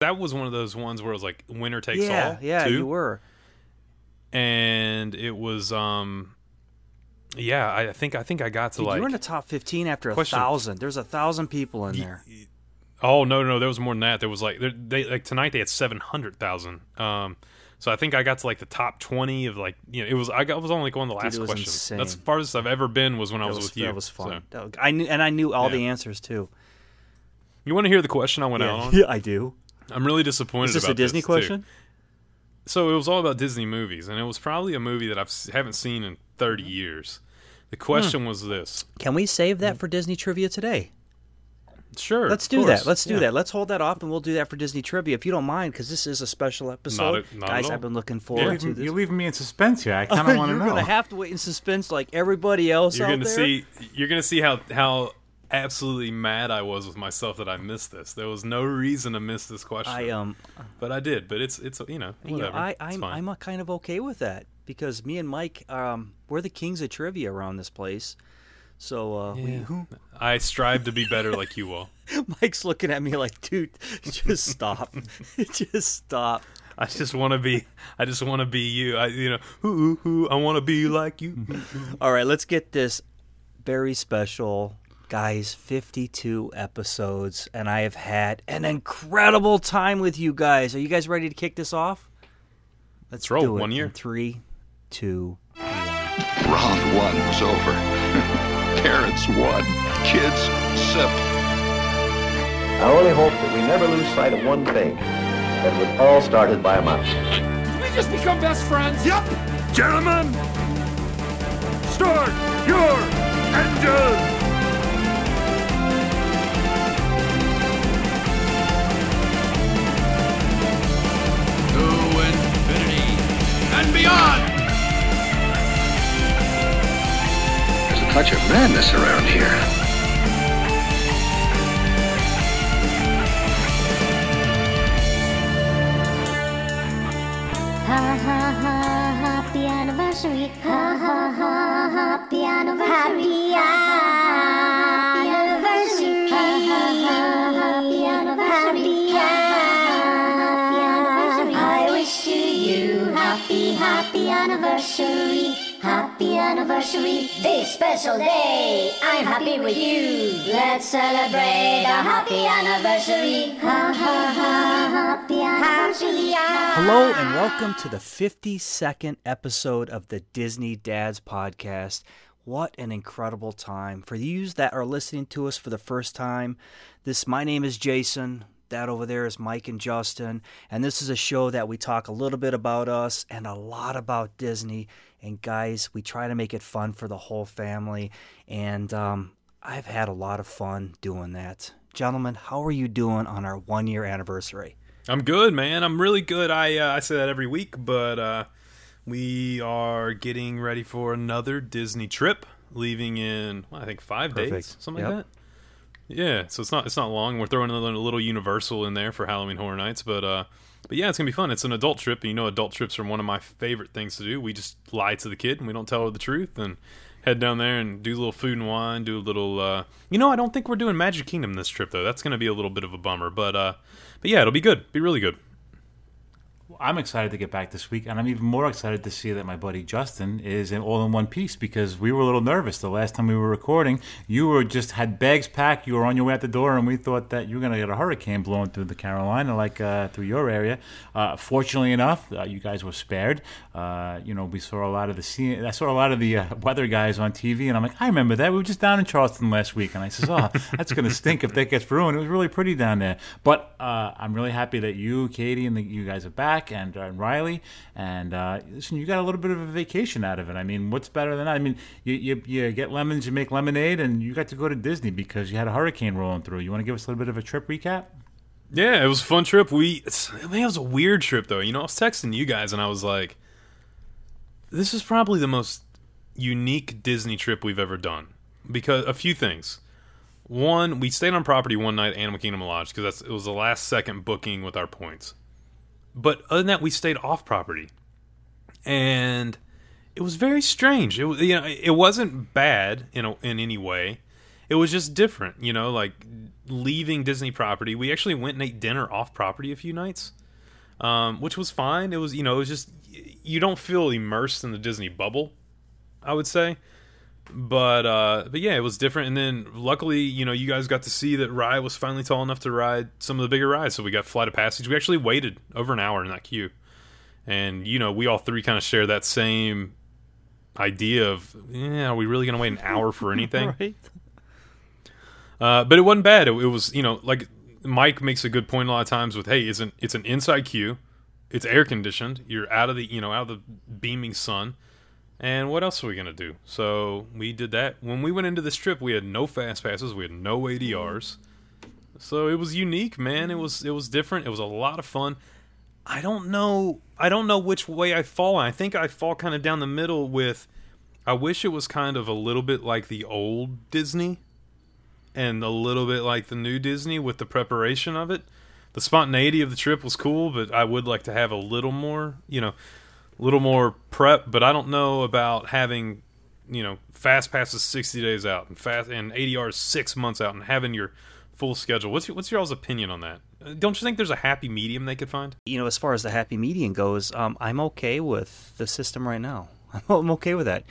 that was one of those ones where it was like winner takes yeah, all. yeah, too. you were. and it was um yeah i I think i think i got to Dude, like you were in the top 15 after a Question. thousand. There's a thousand people in there. oh no no there was more than that there was like they like tonight they had 700000 um so i think i got to like the top 20 of like you know it was i got was only like one of the last it was questions insane. that's the farthest i've ever been was when i was, was, with you that was fun. So- That I knew, and I knew all Yeah. the answers too. you want to hear the question i went out on yeah, I do. I'm really disappointed Is this about a Disney too. question? so it was all about Disney movies, and it was probably a movie that I haven't seen in 30 Mm-hmm. years. The question was this: Can we save that for Disney trivia today? Sure, Let's do course. that. Let's do Yeah. that. Let's hold that off, and we'll do that for Disney trivia if you don't mind, because this is a special episode. at- not at Guys, all. I've been looking Yeah. forward You're to leaving, this. you're leaving me in suspense here. I kind of want to know. You're gonna have to wait in suspense like everybody else You're out gonna there. see. You're gonna see how how absolutely mad I was with myself that I missed this. There was no reason to miss this question, I um, but I did. But it's it's you know you know, whatever. I I'm fine. I'm uh, kind of okay with that because me and Mike um we're the kings of trivia around this place. So uh, we, Yeah. I strive to be better like you all. Mike's looking at me like, dude, just stop, just stop. I just want to be. I just want to be you. I you know who who I want to be like you. All right, let's get this very special. Guys, 52 episodes, and I have had an incredible time with you guys. Are you guys ready to kick this off? Let's roll. do it. One year. In three, two, Round one was over. Parents won. Kids sip. I only hope that we never lose sight of one thing. That it was all started by a mouse. we just become best friends? Yep. Gentlemen, start your engine. And beyond. There's a touch of madness around here. Ha ha ha, happy anniversary. Ha ha ha, happy anniversary. Happy anniversary. Happy, anniversary. Happy anniversary, this special day. I'm happy with you. Let's celebrate a happy anniversary. Ha ha ha, happy anniversary. Hello and welcome to the 52nd episode of the Disney Dads podcast. What an incredible time. For you that are listening to us for the first time, this my name is Jason. That over there is Mike and Justin, and this is a show that we talk a little bit about us and a lot about Disney. And guys, we try to make it fun for the whole family, and um, I've had a lot of fun doing that. Gentlemen, how are you doing on our one year anniversary? I'm good, man. I'm really good. I uh, I say that every week, but uh, we are getting ready for another Disney trip, leaving in well, I think five days, something Yep. like that. Yeah, so it's not it's not long. We're throwing a little, little Universal in there for Halloween Horror Nights, but uh, but yeah, it's gonna be fun. It's an adult trip, and you know, adult trips are one of my favorite things to do. We just lie to the kid, and we don't tell her the truth, and head down there and do a little food and wine, do a little. Uh, you know, I don't think we're doing Magic Kingdom this trip though. That's gonna be a little bit of a bummer, but uh, but yeah, it'll be good. Be really good. I'm excited to get back this week, and I'm even more excited to see that my buddy Justin is in all in one piece because we were a little nervous the last time we were recording. You were just had bags packed, you were on your way out the door, and we thought that you were going to get a hurricane blowing through the Carolina, like uh, through your area. Uh, fortunately enough, uh, you guys were spared. Uh, you know, we saw a lot of the scene. I saw a lot of the uh, weather guys on TV, and I'm like, I remember that. We were just down in Charleston last week, and I says, Oh, that's going to stink if that gets ruined. It was really pretty down there, but uh, I'm really happy that you, Katie, and the, you guys are back, and, uh, and Riley. And uh, listen, you got a little bit of a vacation out of it. I mean, what's better than that? I mean, you, you, you get lemons, you make lemonade, and you got to go to Disney because you had a hurricane rolling through. You want to give us a little bit of a trip recap? Yeah, it was a fun trip. We, I mean, it was a weird trip though. You know, I was texting you guys, and I was like, "This is probably the most unique Disney trip we've ever done." Because a few things. One, we stayed on property one night, at Animal Kingdom Lodge, because that's it was the last second booking with our points. But other than that, we stayed off property, and it was very strange. It you know, it wasn't bad in a, in any way. it was just different, you know, like leaving Disney property. We actually went and ate dinner off property a few nights, um, which was fine. It was, you know, it was just you don't feel immersed in the Disney bubble. I would say, but uh, but yeah, it was different. And then luckily, you know, you guys got to see that Rye was finally tall enough to ride some of the bigger rides. So we got Flight of Passage. We actually waited over an hour in that queue, and you know, we all three kind of share that same idea of, yeah, are we really going to wait an hour for anything? right. Uh, but it wasn't bad. It, it was, you know, like Mike makes a good point a lot of times with, hey, it's an it's an inside queue, it's air conditioned. You're out of the you know out of the beaming sun, and what else are we gonna do? So we did that. When we went into this trip, we had no fast passes, we had no ADRs, so it was unique, man. It was it was different. It was a lot of fun. I don't know. I don't know which way I fall. I think I fall kind of down the middle with. I wish it was kind of a little bit like the old Disney and a little bit like the new Disney with the preparation of it. The spontaneity of the trip was cool, but I would like to have a little more, you know, a little more prep. But I don't know about having, you know, fast passes sixty days out and fast and ADRs six months out and having your full schedule. What's your, what's your all's opinion on that? Uh, Don't you think there's a happy medium they could find? You know, as far as the happy medium goes, um, I'm okay with the system right now. I'm okay with that.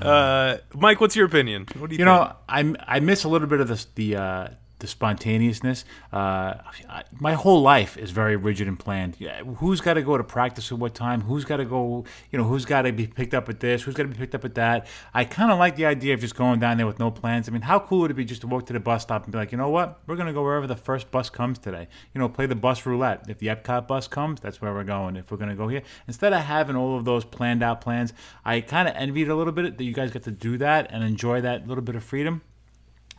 Uh, Mike, what's your opinion? What do you, You think? know, I I miss a little bit of the the uh, the spontaneousness. Uh, I, my whole life is very rigid and planned. Who's got to go to practice at what time? Who's got to go? You know, who's got to be picked up at this? Who's got to be picked up at that? I kind of like the idea of just going down there with no plans. I mean, how cool would it be just to walk to the bus stop and be like, you know what, we're gonna go wherever the first bus comes today. You know, play the bus roulette. If the Epcot bus comes, that's where we're going. If we're gonna go here, instead of having all of those planned out plans, I kind of envied a little bit that you guys get to do that and enjoy that little bit of freedom.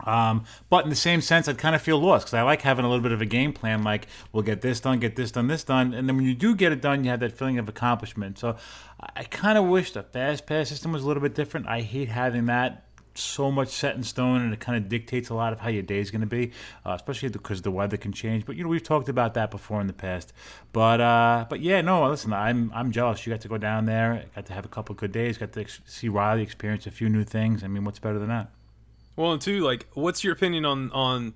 Um, but in the same sense, I'd kind of feel lost because I like having a little bit of a game plan. Like, we'll get this done, get this done, this done, and then when you do get it done, you have that feeling of accomplishment. So, I kind of wish the fast pass system was a little bit different. I hate having that so much set in stone, and it kind of dictates a lot of how your day is going to be, uh, especially because the weather can change. But you know, we've talked about that before in the past. But uh, but yeah, no, listen, I'm I'm jealous. You got to go down there, got to have a couple good days, got to ex- see Riley, experience a few new things. I mean, what's better than that? Well, and two, like, what's your opinion on on?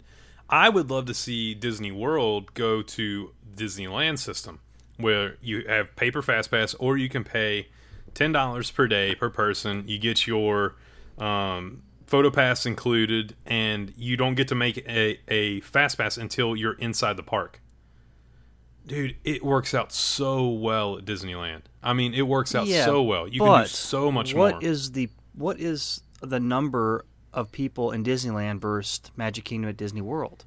I would love to see Disney World go to Disneyland system, where you have paper fast pass, or you can pay ten dollars per day per person. You get your um, photo pass included, and you don't get to make a, a fast pass until you're inside the park. Dude, it works out so well at Disneyland. I mean, it works out yeah, so well. You can do so much What more. What is the what is the number of people in Disneyland versus Magic Kingdom at Disney World?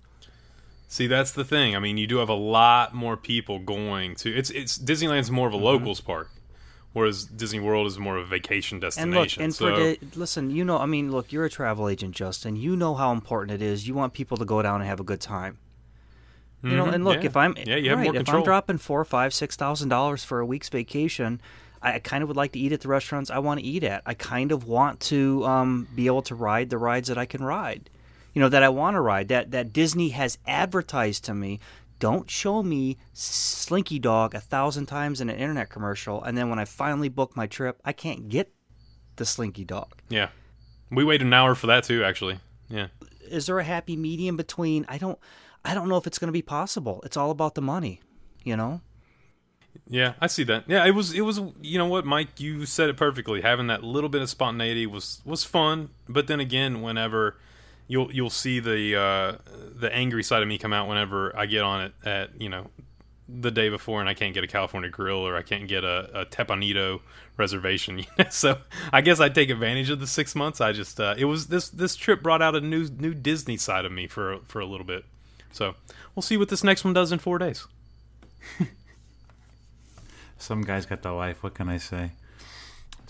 See, that's the thing. I mean, you do have a lot more people going to it's it's Disneyland's more Mm-hmm. of a locals park, whereas Disney World is more of a vacation destination. And look, and so, for the, listen, you know, I mean, look, you're a travel agent, Justin. You know how important it is. You want people to go down and have a good time. You know, Mhm, and look, yeah. if I'm Yeah, you have right, more if I'm dropping four, five, six thousand dollars for a week's vacation, I kind of would like to eat at the restaurants I want to eat at. I kind of want to um, be able to ride the rides that I can ride. You know, that I want to ride. That that Disney has advertised to me. Don't show me Slinky Dog a thousand times in an internet commercial, and then when I finally book my trip, I can't get the Slinky Dog. yeah, we waited an hour for that too. Actually, yeah. is there a happy medium between i don't i don't know if it's going to be possible it's all about the money you know Yeah, I see that. Yeah, it was it was you know what, Mike, you said it perfectly. Having that little bit of spontaneity was was fun, but then again, whenever you'll you'll see the uh, the angry side of me come out whenever I get on it at you know the day before and I can't get a California grill or I can't get a, a Teppan Edo reservation. so I guess I take advantage of the six months. I just uh, it was this this trip brought out a new new Disney side of me for for a little bit. So we'll see what this next one does in four days. Some guys got the life. What can I say?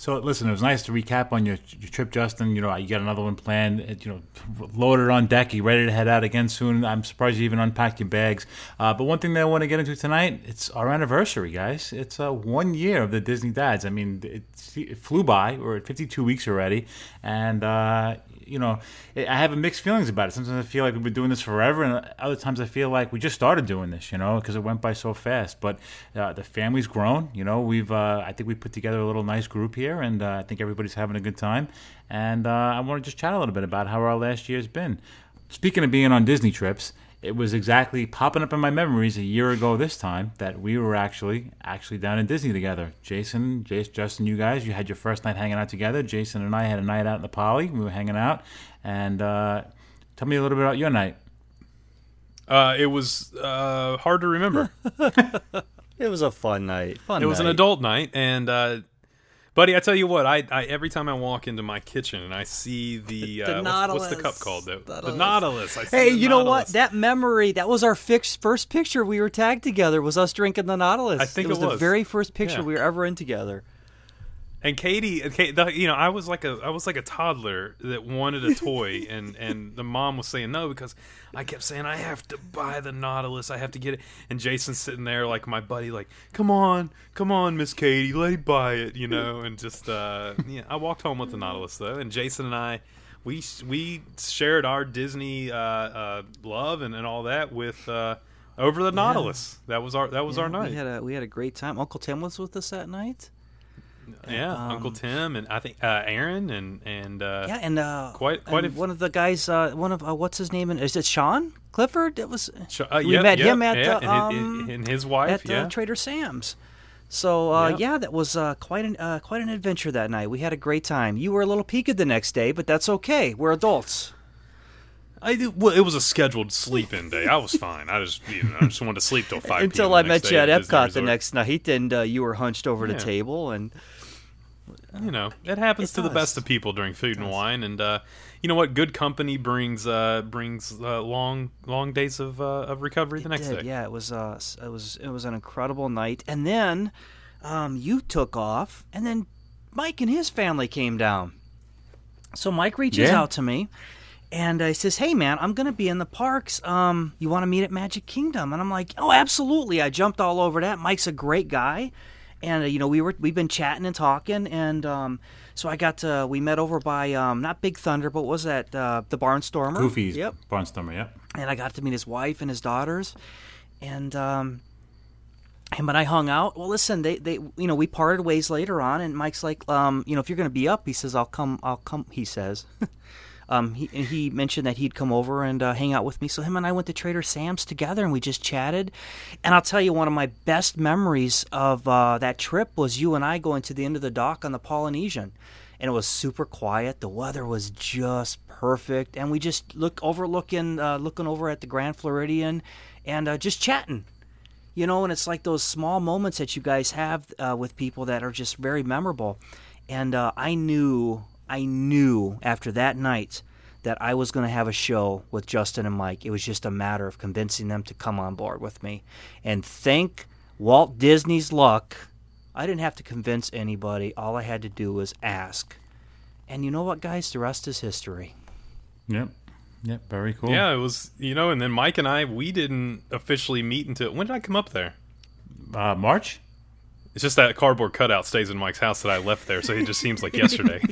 So listen, it was nice to recap on your, your trip, Justin. You know, you got another one planned. You know, loaded on deck. You ready to head out again soon? I'm surprised you even unpacked your bags. Uh, but one thing that I want to get into tonight, it's our anniversary, guys. It's uh, one year of the Disney Dads. I mean, it, it flew by. We're at 52 weeks already, and uh, you know, I have mixed feelings about it. Sometimes I feel like we've been doing this forever, and other times I feel like we just started doing this, you know, because it went by so fast. But uh, the family's grown. You know, we've uh, I think we put together a little nice group here, and uh, I think everybody's having a good time. And uh, I want to just chat a little bit about how our last year's been. Speaking of being on Disney trips, it was exactly popping up in my memories a year ago this time that we were actually actually down in Disney together. Jason, Jace, Justin, you guys, you had your first night hanging out together. Jason and I had a night out in the Poly. We were hanging out, and uh, tell me a little bit about your night. Uh, it was uh, hard to remember. It was a fun night. Fun it was an adult night, and uh, buddy, I tell you what, I, I every time I walk into my kitchen and I see the, The uh, what's, what's the cup called though? The Nautilus. Nautilus. I see Hey, the you know what? That memory, that was our fix, first picture we were tagged together was us drinking the Nautilus. I think it it was, the very first picture Yeah. we were ever in together. And Katie, Kate, the, you know, I was like a, I was like a toddler that wanted a toy, and and the mom was saying no because I kept saying I have to buy the Nautilus, I have to get it, and Jason's sitting there like my buddy, like, come on, come on, Miss Katie, let me buy it, you know, and just, uh, yeah, I walked home with the Nautilus though, and Jason and I, we we shared our Disney uh, uh, love and, and all that with. Uh, over the Nautilus, that was our that was our night. We had a we had a great time. Uncle Tim was with us that night. Yeah, um, Uncle Tim and I think uh, Aaron and and uh, Yeah, and uh, Quite- quite and f- one of the guys. Uh, one of uh, what's his name? Is it Sean Clifford? That was. Uh, we yep, met yep, him at yeah, and, um, and his wife. at yeah, uh, Trader Sam's. So uh, Yep. yeah, that was uh, quite an uh, quite an adventure that night. We had a great time. You were a little peaked the next day, but that's okay. We're adults. I did, well, it was a scheduled sleep-in day. I was fine. I just you know, I just wanted to sleep till five. Until I met you at Epcot the next night, and uh, you were hunched over the table, and You know, it happens It to the best of people during food and wine, and uh, you know what? Good company brings uh, brings uh, long long days of uh, of recovery the next did. day. Yeah, it was uh, it was it was an incredible night. And then um, you took off, and then Mike and his family came down. So Mike reaches Yeah. out to me, and he says, "Hey man, I'm gonna be in the parks. Um, you want to meet at Magic Kingdom?" And I'm like, "Oh, absolutely!" I jumped all over that. Mike's a great guy, and uh, you know we were we've been chatting and talking, and um, so I got to we met over by um, not Big Thunder, but was that uh, the Barnstormer? Goofy's Yep Barnstormer, yep. and I got to meet his wife and his daughters, and um, him and I hung out. Well, listen, they they you know we parted ways later on, and Mike's like, um, you know, if you're gonna be up, he says, I'll come, I'll come. He says, um, he he mentioned that he'd come over and uh, hang out with me. So him and I went to Trader Sam's together, and we just chatted. And I'll tell you, one of my best memories of uh, that trip was you and I going to the end of the dock on the Polynesian and it was super quiet. The weather was just perfect, and we just look overlooking, uh, looking over at the Grand Floridian, and uh, just chatting. You know, and it's like those small moments that you guys have uh, with people that are just very memorable. And uh, I knew, I knew after that night that I was going to have a show with Justin and Mike. It was just a matter of convincing them to come on board with me. And thank Walt Disney's luck, I didn't have to convince anybody. All I had to do was ask. And you know what, guys? The rest is history. Yep. Yep, very cool. Yeah, it was you know, and then Mike and I we didn't officially meet until when did I come up there? Uh, March? It's just that cardboard cutout stays in Mike's house that I left there, so it just seems like yesterday.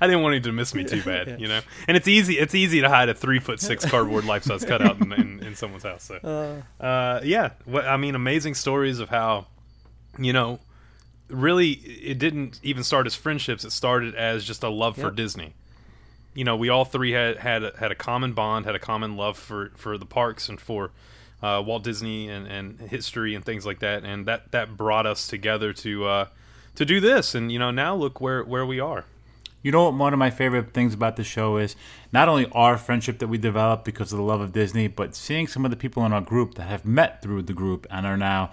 I didn't want him to miss me too bad, you know. And it's easy. It's easy to hide a three foot six cardboard life size cutout in, in, in someone's house. So, uh, yeah. What I mean, amazing stories of how, you know, really it didn't even start as friendships. It started as just a love for Disney. You know, we all three had had a, had a common bond, had a common love for for the parks and for uh, Walt Disney and, and history and things like that, and that that brought us together to uh, to do this. And you know, now look where where we are. You know what one of my favorite things about the show is not only our friendship that we developed because of the love of Disney, but seeing some of the people in our group that have met through the group and are now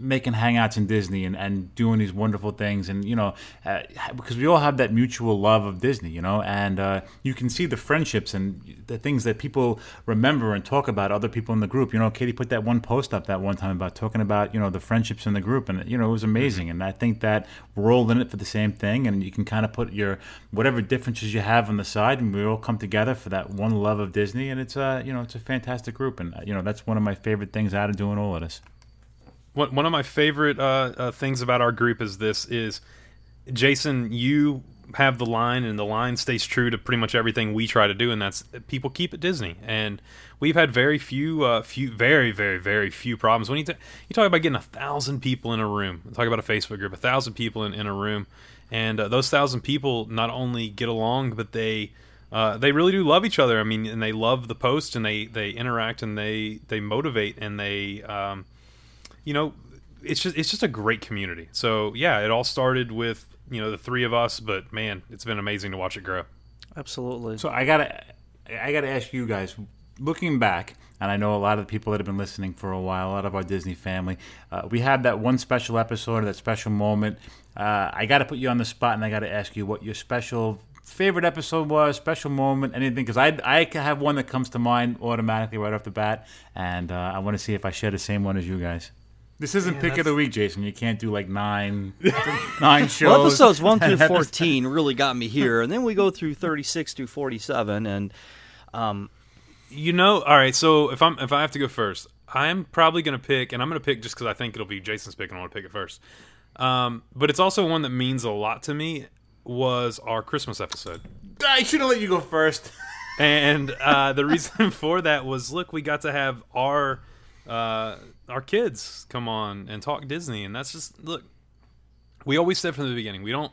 making hangouts in Disney and, and doing these wonderful things and you know uh, because we all have that mutual love of Disney you know and uh, you can see the friendships and the things that people remember and talk about other people in the group. You know Katie put that one post up that one time about talking about you know the friendships in the group and you know it was amazing. And I think that we're all in it for the same thing and you can kind of put your whatever differences you have on the side and we all come together for that one love of Disney and it's uh you know it's a fantastic group and uh, you know that's one of my favorite things out of doing all of this One one of my favorite uh, uh, things about our group is this is Jason. You have the line, and the line stays true to pretty much everything we try to do, and that's people keep at Disney. And we've had very few, uh, few, very, very, very few problems. When you, t- you talk about getting a thousand people in a room, talk about a Facebook group, a thousand people in, in a room, and uh, those thousand people not only get along, but they uh, they really do love each other. I mean, and they love the post, and they they interact, and they they motivate, and they um, you know, it's just it's just a great community. So yeah, it all started with you know the three of us, but man, it's been amazing to watch it grow. Absolutely. So I gotta, I gotta ask you guys. Looking back, and I know a lot of the people that have been listening for a while, a lot of our Disney family, uh, we had that one special episode, that special moment. Uh, I got to put you on the spot, and I got to ask you what your special favorite episode was, special moment, anything, because I I have one that comes to mind automatically right off the bat, and uh, I want to see if I share the same one as you guys. This isn't pick of the week, Jason. You can't do like nine, nine shows. Well, episodes 1 through 14 really got me here, and then we go through 36 through 47, and um, You know, all right. So if I'm if I have to go first, I'm probably going to pick, and I'm going to pick just because I think it'll be Jason's pick, and I want to pick it first. Um, but it's also one that means a lot to me. Was our Christmas episode. I should have let you go first. and uh, the reason for that was look we got to have our uh, our kids come on and talk disney and that's just look we always said from the beginning we don't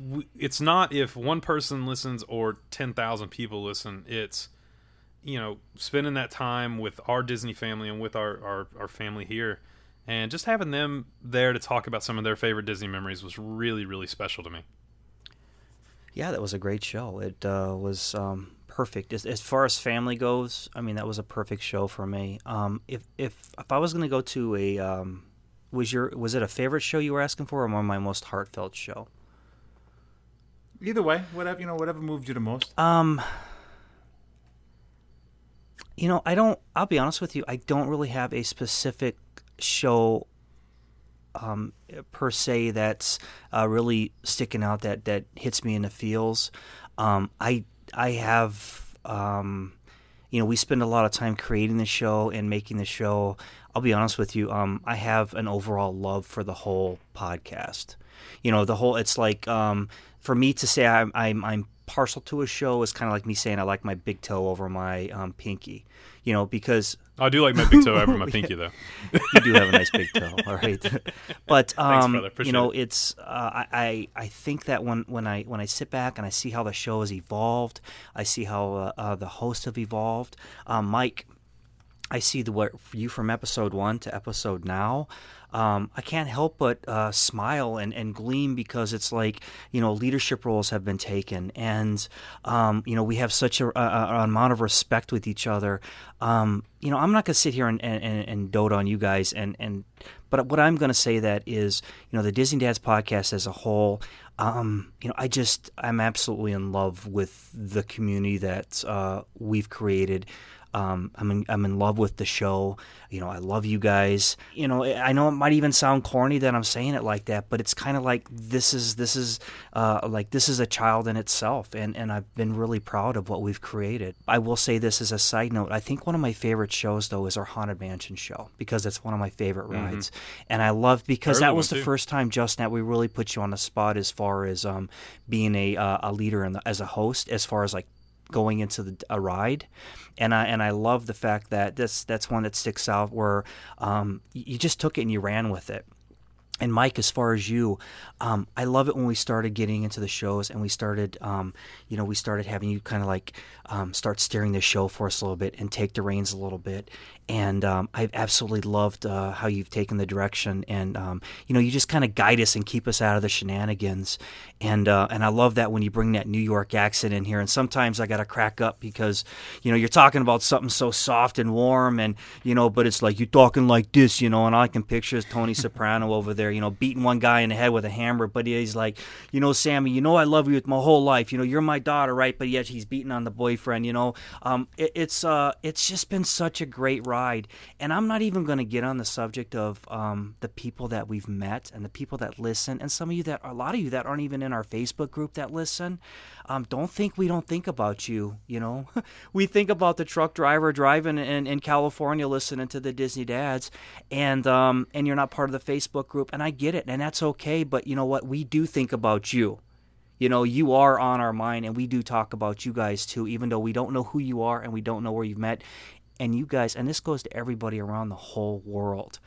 we, it's not if one person listens or 10,000 people listen it's you know spending that time with our disney family and with our, our, our family here and just having them there to talk about some of their favorite disney memories was really really special to me yeah, that was a great show. It uh, was um, perfect as, as far as family goes. I mean, that was a perfect show for me. Um, if if if I was going to go to a um, was your was it a favorite show you were asking for, or one of my most heartfelt show? Either way, whatever you know, whatever moved you the most. Um, you know, I don't. I'll be honest with you. I don't really have a specific show um, per se that's uh, really sticking out that that hits me in the feels. Um, I I have um, you know we spend a lot of time creating the show and making the show. I'll be honest with you. Um, I have an overall love for the whole podcast. You know, the whole. It's like um, for me to say I'm I'm, I'm partial to a show is kind of like me saying I like my big toe over my um, pinky. You know, because i do like my big toe over my pinky though you do have a nice big toe. All right, but um, brother. You know, it's uh, I, I think that when when I when I sit back and I see how the show has evolved, I see how uh, uh, the hosts have evolved. Um, Mike, I see the what you from episode one to episode now. Um, I can't help but uh, smile and, and gleam because it's like you know leadership roles have been taken, and um, you know we have such a, a, a amount of respect with each other. Um, you know, I'm not going to sit here and, and, and, dote on you guys, and, and but what I'm going to say that is, you know, the Disney Dads podcast as a whole. Um, you know, I just I'm absolutely in love with the community that uh, we've created. Um, I'm in, I'm in love with the show. You know, I love you guys. You know, I know it might even sound corny that I'm saying it like that, but it's kind of like this is this is uh, like this is a child in itself, and and I've been really proud of what we've created. I will say this as a side note. I think one of my favorite shows though is our Haunted Mansion show because it's one of my favorite rides, and I love because Early that was the too. first time Justin that we really put you on the spot as far as um, being a uh, a leader the, as a host, as far as like going into the, a ride, and I and I love the fact that this that's one that sticks out where um, you just took it and you ran with it. And Mike, as far as you, um, I love it when we started getting into the shows and we started, um, you know, we started having you kind of like um, start steering the show for us a little bit and take the reins a little bit. And um, I've absolutely loved uh, how you've taken the direction, and um, you know, you just kind of guide us and keep us out of the shenanigans. And uh, and I love that when you bring that New York accent in here. And sometimes I got to crack up because you know you're talking about something so soft and warm, and you know, but it's like you're talking like this, you know. And I can picture Tony Soprano over there, you know, beating one guy in the head with a hammer, but he's like, you know, Sammy, you know, I love you with my whole life. You know, you're my daughter, right? But yet he's beating on the boyfriend. You know, um, it, it's uh, it's just been such a great ride, and I'm not even going to get on the subject of um, the people that we've met and the people that listen, and some of you that a lot of you that aren't even in our Facebook group that listen. Um, don't think we don't think about you. You know, we think about the truck driver driving in, in California listening to the Disney dads, and um, and you're not part of the Facebook group, and I get it, and that's okay. But you know what? We do think about you. You know, you are on our mind, and we do talk about you guys too, even though we don't know who you are and we don't know where you've met. And you guys, and this goes to everybody around the whole world.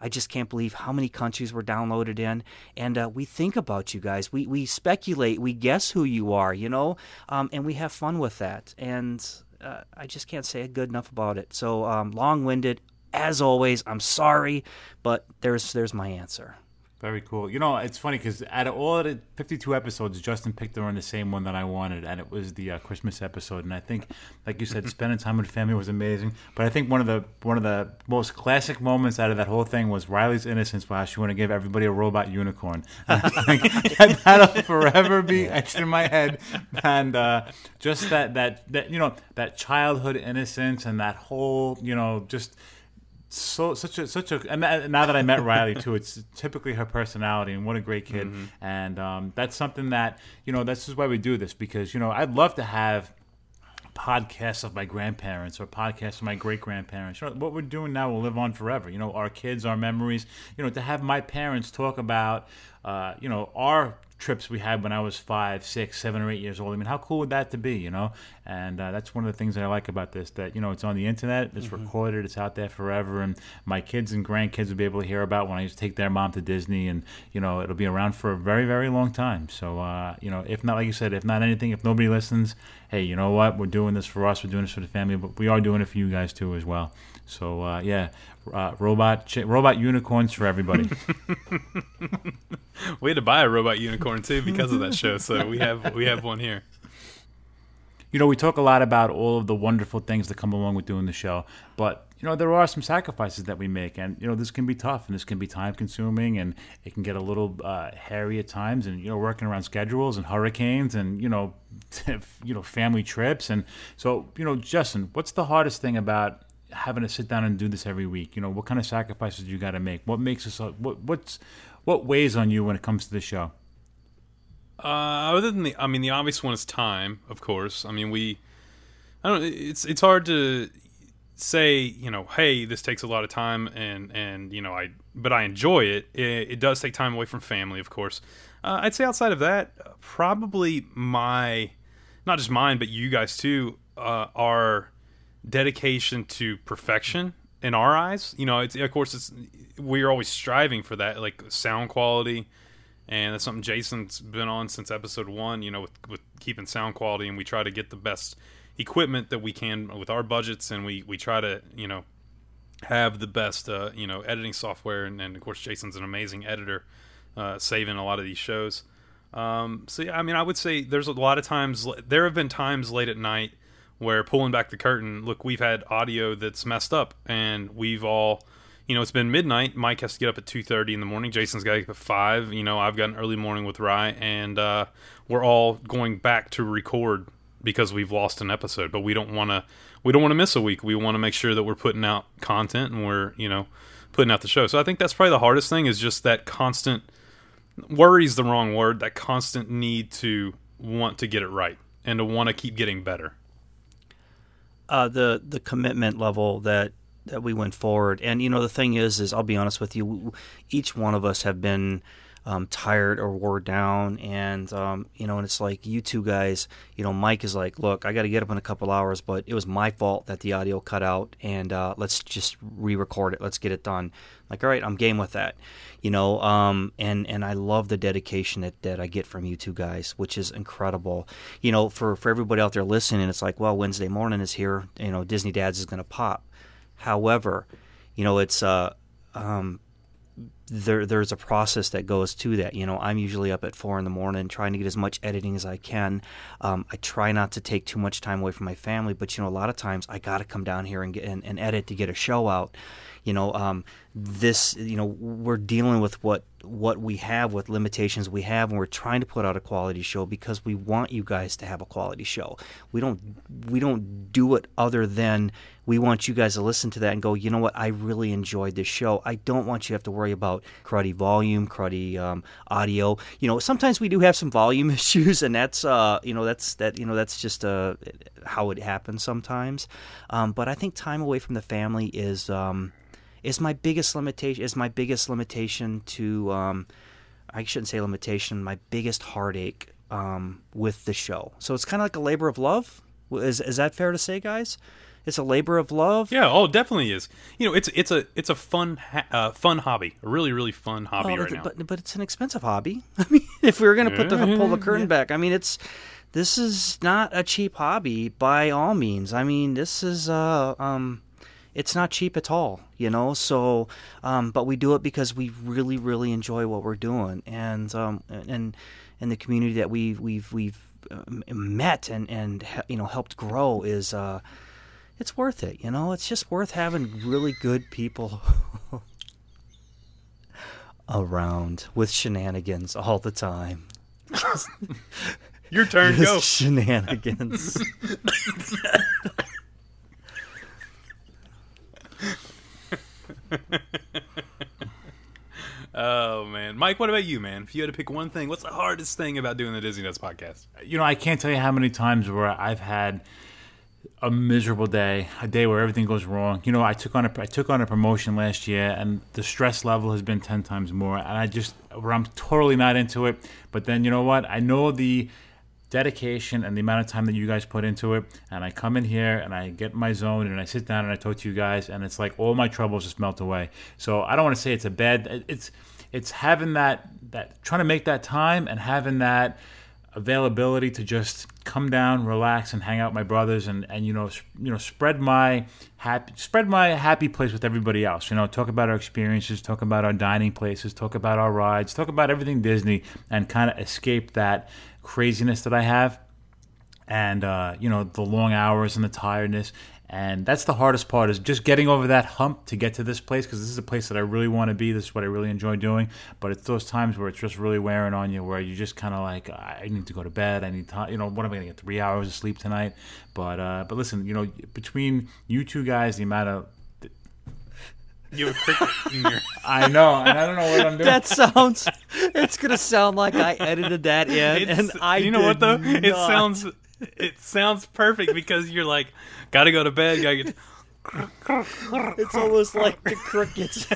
I just can't believe how many countries we're downloaded in, and uh, we think about you guys. We we speculate, we guess who you are, you know, um, and we have fun with that. And uh, I just can't say good enough about it. So um, long-winded, as always. I'm sorry, but there's there's my answer. Very cool. You know, it's funny because out of all the 52 episodes, Justin picked the one the same one that I wanted, and it was the uh, Christmas episode. And I think, like you said, spending time with family was amazing. But I think one of the one of the most classic moments out of that whole thing was Riley's innocence while she wanted to give everybody a robot unicorn. And I that, that'll forever be etched in my head. And uh, just that that that you know that childhood innocence and that whole you know just so such a such a and now that I met Riley too, it's typically her personality and what a great kid. And um, that's something that you know this is why we do this because you know I'd love to have podcasts of my grandparents or podcasts of my great grandparents. You know, what we're doing now will live on forever. You know, our kids, our memories. You know, to have my parents talk about, uh, you know, our trips we had when I was five, six, seven, or eight years old. I mean, how cool would that to be? You know, and uh, that's one of the things that I like about this. That you know, it's on the internet, it's recorded, it's out there forever, and my kids and grandkids will be able to hear about when I used to take their mom to Disney, and you know, it'll be around for a very, very long time. So, uh, you know, if not, like you said, if not anything, if nobody listens, hey, you know what? We're doing this for us. We're doing this for the family, but we are doing it for you guys too as well. So, uh, yeah, uh, robot, chi- robot unicorns for everybody. We had to buy a robot unicorn too because of that show. So we have we have one here. You know, we talk a lot about all of the wonderful things that come along with doing the show, but you know, there are some sacrifices that we make, and you know, this can be tough, and this can be time consuming, and it can get a little uh, hairy at times, and you know, working around schedules and hurricanes, and you know, you know, family trips, and so you know, Justin, what's the hardest thing about having to sit down and do this every week? You know, what kind of sacrifices you got to make? What makes us? What what's what weighs on you when it comes to the show? Uh, other than the, I mean, the obvious one is time, of course. I mean, we, I don't. It's it's hard to say, you know, hey, this takes a lot of time, and and you know, I, but I enjoy it. It, it does take time away from family, of course. Uh, I'd say outside of that, probably my, not just mine, but you guys too, uh, our dedication to perfection in our eyes. You know, it's of course it's we're always striving for that, like sound quality and that's something Jason's been on since episode one. You know, with, with keeping sound quality, and we try to get the best equipment that we can with our budgets, and we we try to you know have the best uh, you know editing software, and, and of course Jason's an amazing editor, uh, saving a lot of these shows. Um, so yeah, I mean, I would say there's a lot of times there have been times late at night where pulling back the curtain, look, we've had audio that's messed up, and we've all you know, it's been midnight. Mike has to get up at two thirty in the morning. Jason's got to get up at five. You know, I've got an early morning with Rye, and uh, we're all going back to record because we've lost an episode. But we don't want to. We don't want to miss a week. We want to make sure that we're putting out content and we're you know putting out the show. So I think that's probably the hardest thing is just that constant. Worry's the wrong word. That constant need to want to get it right and to want to keep getting better. uh, the the commitment level that that we went forward. And you know, the thing is, is I'll be honest with you, each one of us have been um, tired or wore down, and um, you know, and it's like you two guys. You know, Mike is like, look, I got to get up in a couple hours, but it was my fault that the audio cut out, and uh, let's just re-record it. Let's get it done. Like, all right, I'm game with that. You know, um, and and I love the dedication that, that I get from you two guys, which is incredible. You know, for for everybody out there listening, it's like, well, Wednesday morning is here. You know, Disney Dads is going to pop. However, you know, it's uh, um, there there's a process that goes to that. You know, I'm usually up at four in the morning trying to get as much editing as I can. Um, I try not to take too much time away from my family, but you know, a lot of times I got to come down here and get and, and edit to get a show out. You know, um, this you know we're dealing with what what we have with limitations we have and we're trying to put out a quality show because we want you guys to have a quality show we don't we don't do it other than we want you guys to listen to that and go you know what i really enjoyed this show i don't want you to have to worry about cruddy volume cruddy um, audio you know sometimes we do have some volume issues and that's uh you know that's that you know that's just uh how it happens sometimes um, but i think time away from the family is um is my biggest limitation is my biggest limitation to um, I shouldn't say limitation my biggest heartache um, with the show. So it's kind of like a labor of love. Is is that fair to say, guys? It's a labor of love. Yeah, oh, definitely is. You know, it's it's a it's a fun ha- uh, fun hobby, a really really fun hobby Well, right but, now. but but it's an expensive hobby. I mean, if we were going to put the pull the curtain back, I mean, it's this is not a cheap hobby by all means. I mean, this is uh um, it's not cheap at all, you know. So, um, but we do it because we really really enjoy what we're doing, and um and and the community that we've we've we've uh, met and and you know helped grow is uh. It's worth it, you know. It's just worth having really good people around with shenanigans all the time. Your turn, go. Shenanigans. Oh man, Mike, what about you, man? If you had to pick one thing, what's the hardest thing about doing the Disney Nuts podcast? you know, I can't tell you how many times where I've had a miserable day, a day where everything goes wrong. You know, I took on a I took on a promotion last year, and the stress level has been ten times more. And I just where I'm totally not into it. But then you know what? I know the dedication and the amount of time that you guys put into it and I come in here and I get my zone and I sit down and I talk to you guys and it's like all my troubles just melt away. So I don't want to say it's a bad it's it's having that that trying to make that time and having that availability to just come down, relax, and hang out with my brothers, and, and you know, you know, spread my happy, spread my happy place with everybody else. You know, talk about our experiences, talk about our dining places, talk about our rides, talk about everything Disney, and kind of escape that craziness that I have and uh, you know the long hours and the tiredness and that's the hardest part is just getting over that hump to get to this place because this is a place that i really want to be this is what i really enjoy doing but it's those times where it's just really wearing on you where you just kind of like i need to go to bed i need time you know what am i going to get three hours of sleep tonight but uh, but listen you know between you two guys the amount of You have a cricket in your. i know and i don't know what i'm doing that sounds. It's gonna sound like I edited that in, It's- and I. you know what though? did It sounds it sounds perfect because you're like, gotta go to bed, gotta get. It's almost like the crickets.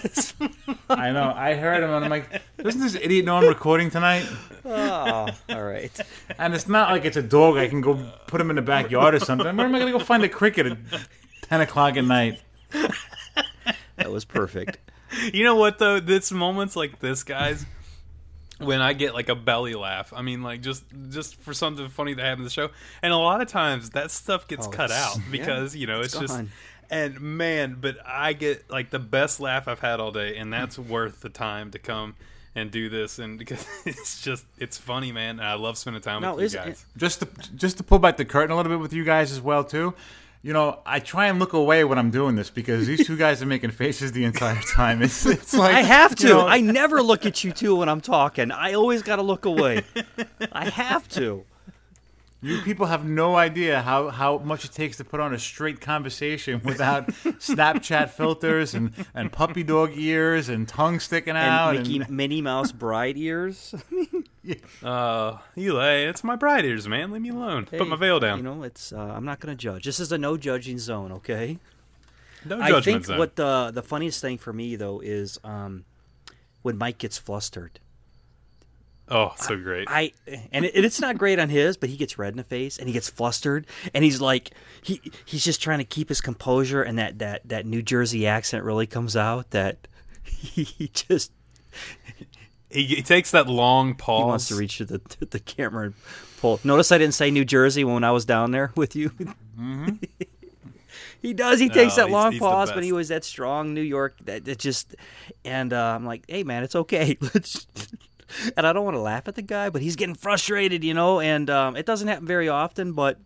i know i heard him and i'm like doesn't this idiot know i'm recording tonight oh, all right. And it's not like it's a dog. I can go put him in the backyard or something. Where am I going to go find a cricket at ten o'clock at night? That was perfect. You know what though? This moments like this, guys, when I get like a belly laugh. I mean, like just just for something funny that happened in the show, and a lot of times that stuff gets Oh, cut out because you know it's it's, just. And man, but I get like the best laugh I've had all day, and that's worth the time to come and do this, and because it's just it's funny, man. And I love spending time No, with you is it- guys. Just to just to pull back the curtain a little bit with you guys as well too. You know, I try and look away when I'm doing this because these two guys are making faces the entire time. It's, it's like I have to. you know, I never look at you two when I'm talking. I always got to look away. I have to. You people have no idea how, how much it takes to put on a straight conversation without Snapchat filters and, and puppy dog ears and tongue sticking out. And Mickey, and- Minnie Mouse bride ears. Uh, Eli, it's my bride ears, man. Leave me alone. Put my veil down. You know, it's. Uh, I'm not going to judge. This is a no judging zone. Okay. no judgment I think zone. what the the funniest thing for me though is um, when Mike gets flustered. Oh, so great. I and, it, it's not great on his, but he gets red in the face and he gets flustered and he's like he he's just trying to keep his composure and that that that New Jersey accent really comes out that he, he just he, he takes that long pause. he wants to reach to the to the camera and pull. Notice I didn't say New Jersey when I was down there with you. he does. He takes that he's- long he's pause, but he was that strong New York. That it just and uh, I'm like, hey man, it's okay. Let's. And I don't want to laugh at the guy, but he's getting frustrated, you know. And um, it doesn't happen very often, but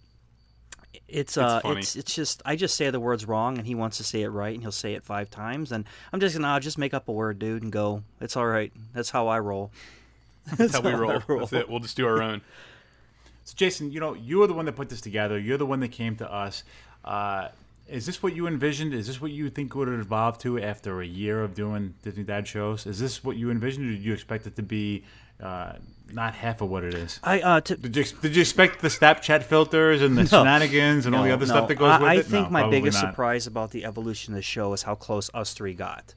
it's uh, funny. it's it's just I just say the words wrong, and he wants to say it right, and he'll say it five times, and I'm just gonna I'll just make up a word, dude, and go. It's all right. That's how I roll. That's how we how I roll. roll. That's it. We'll just do our own. So, Jason, you know, you were the one that put this together. You're the one that came to us. Uh, is this what you envisioned? Is this what you think would have evolved to after a year of doing Disney Dad shows? Is this what you envisioned, or did you expect it to be uh, not half of what it is? I uh, to, Did you, did you expect the Snapchat filters and the shenanigans and all the other no. stuff that goes I, with I it? I think No, my biggest not. surprise about the evolution of the show is how close us three got.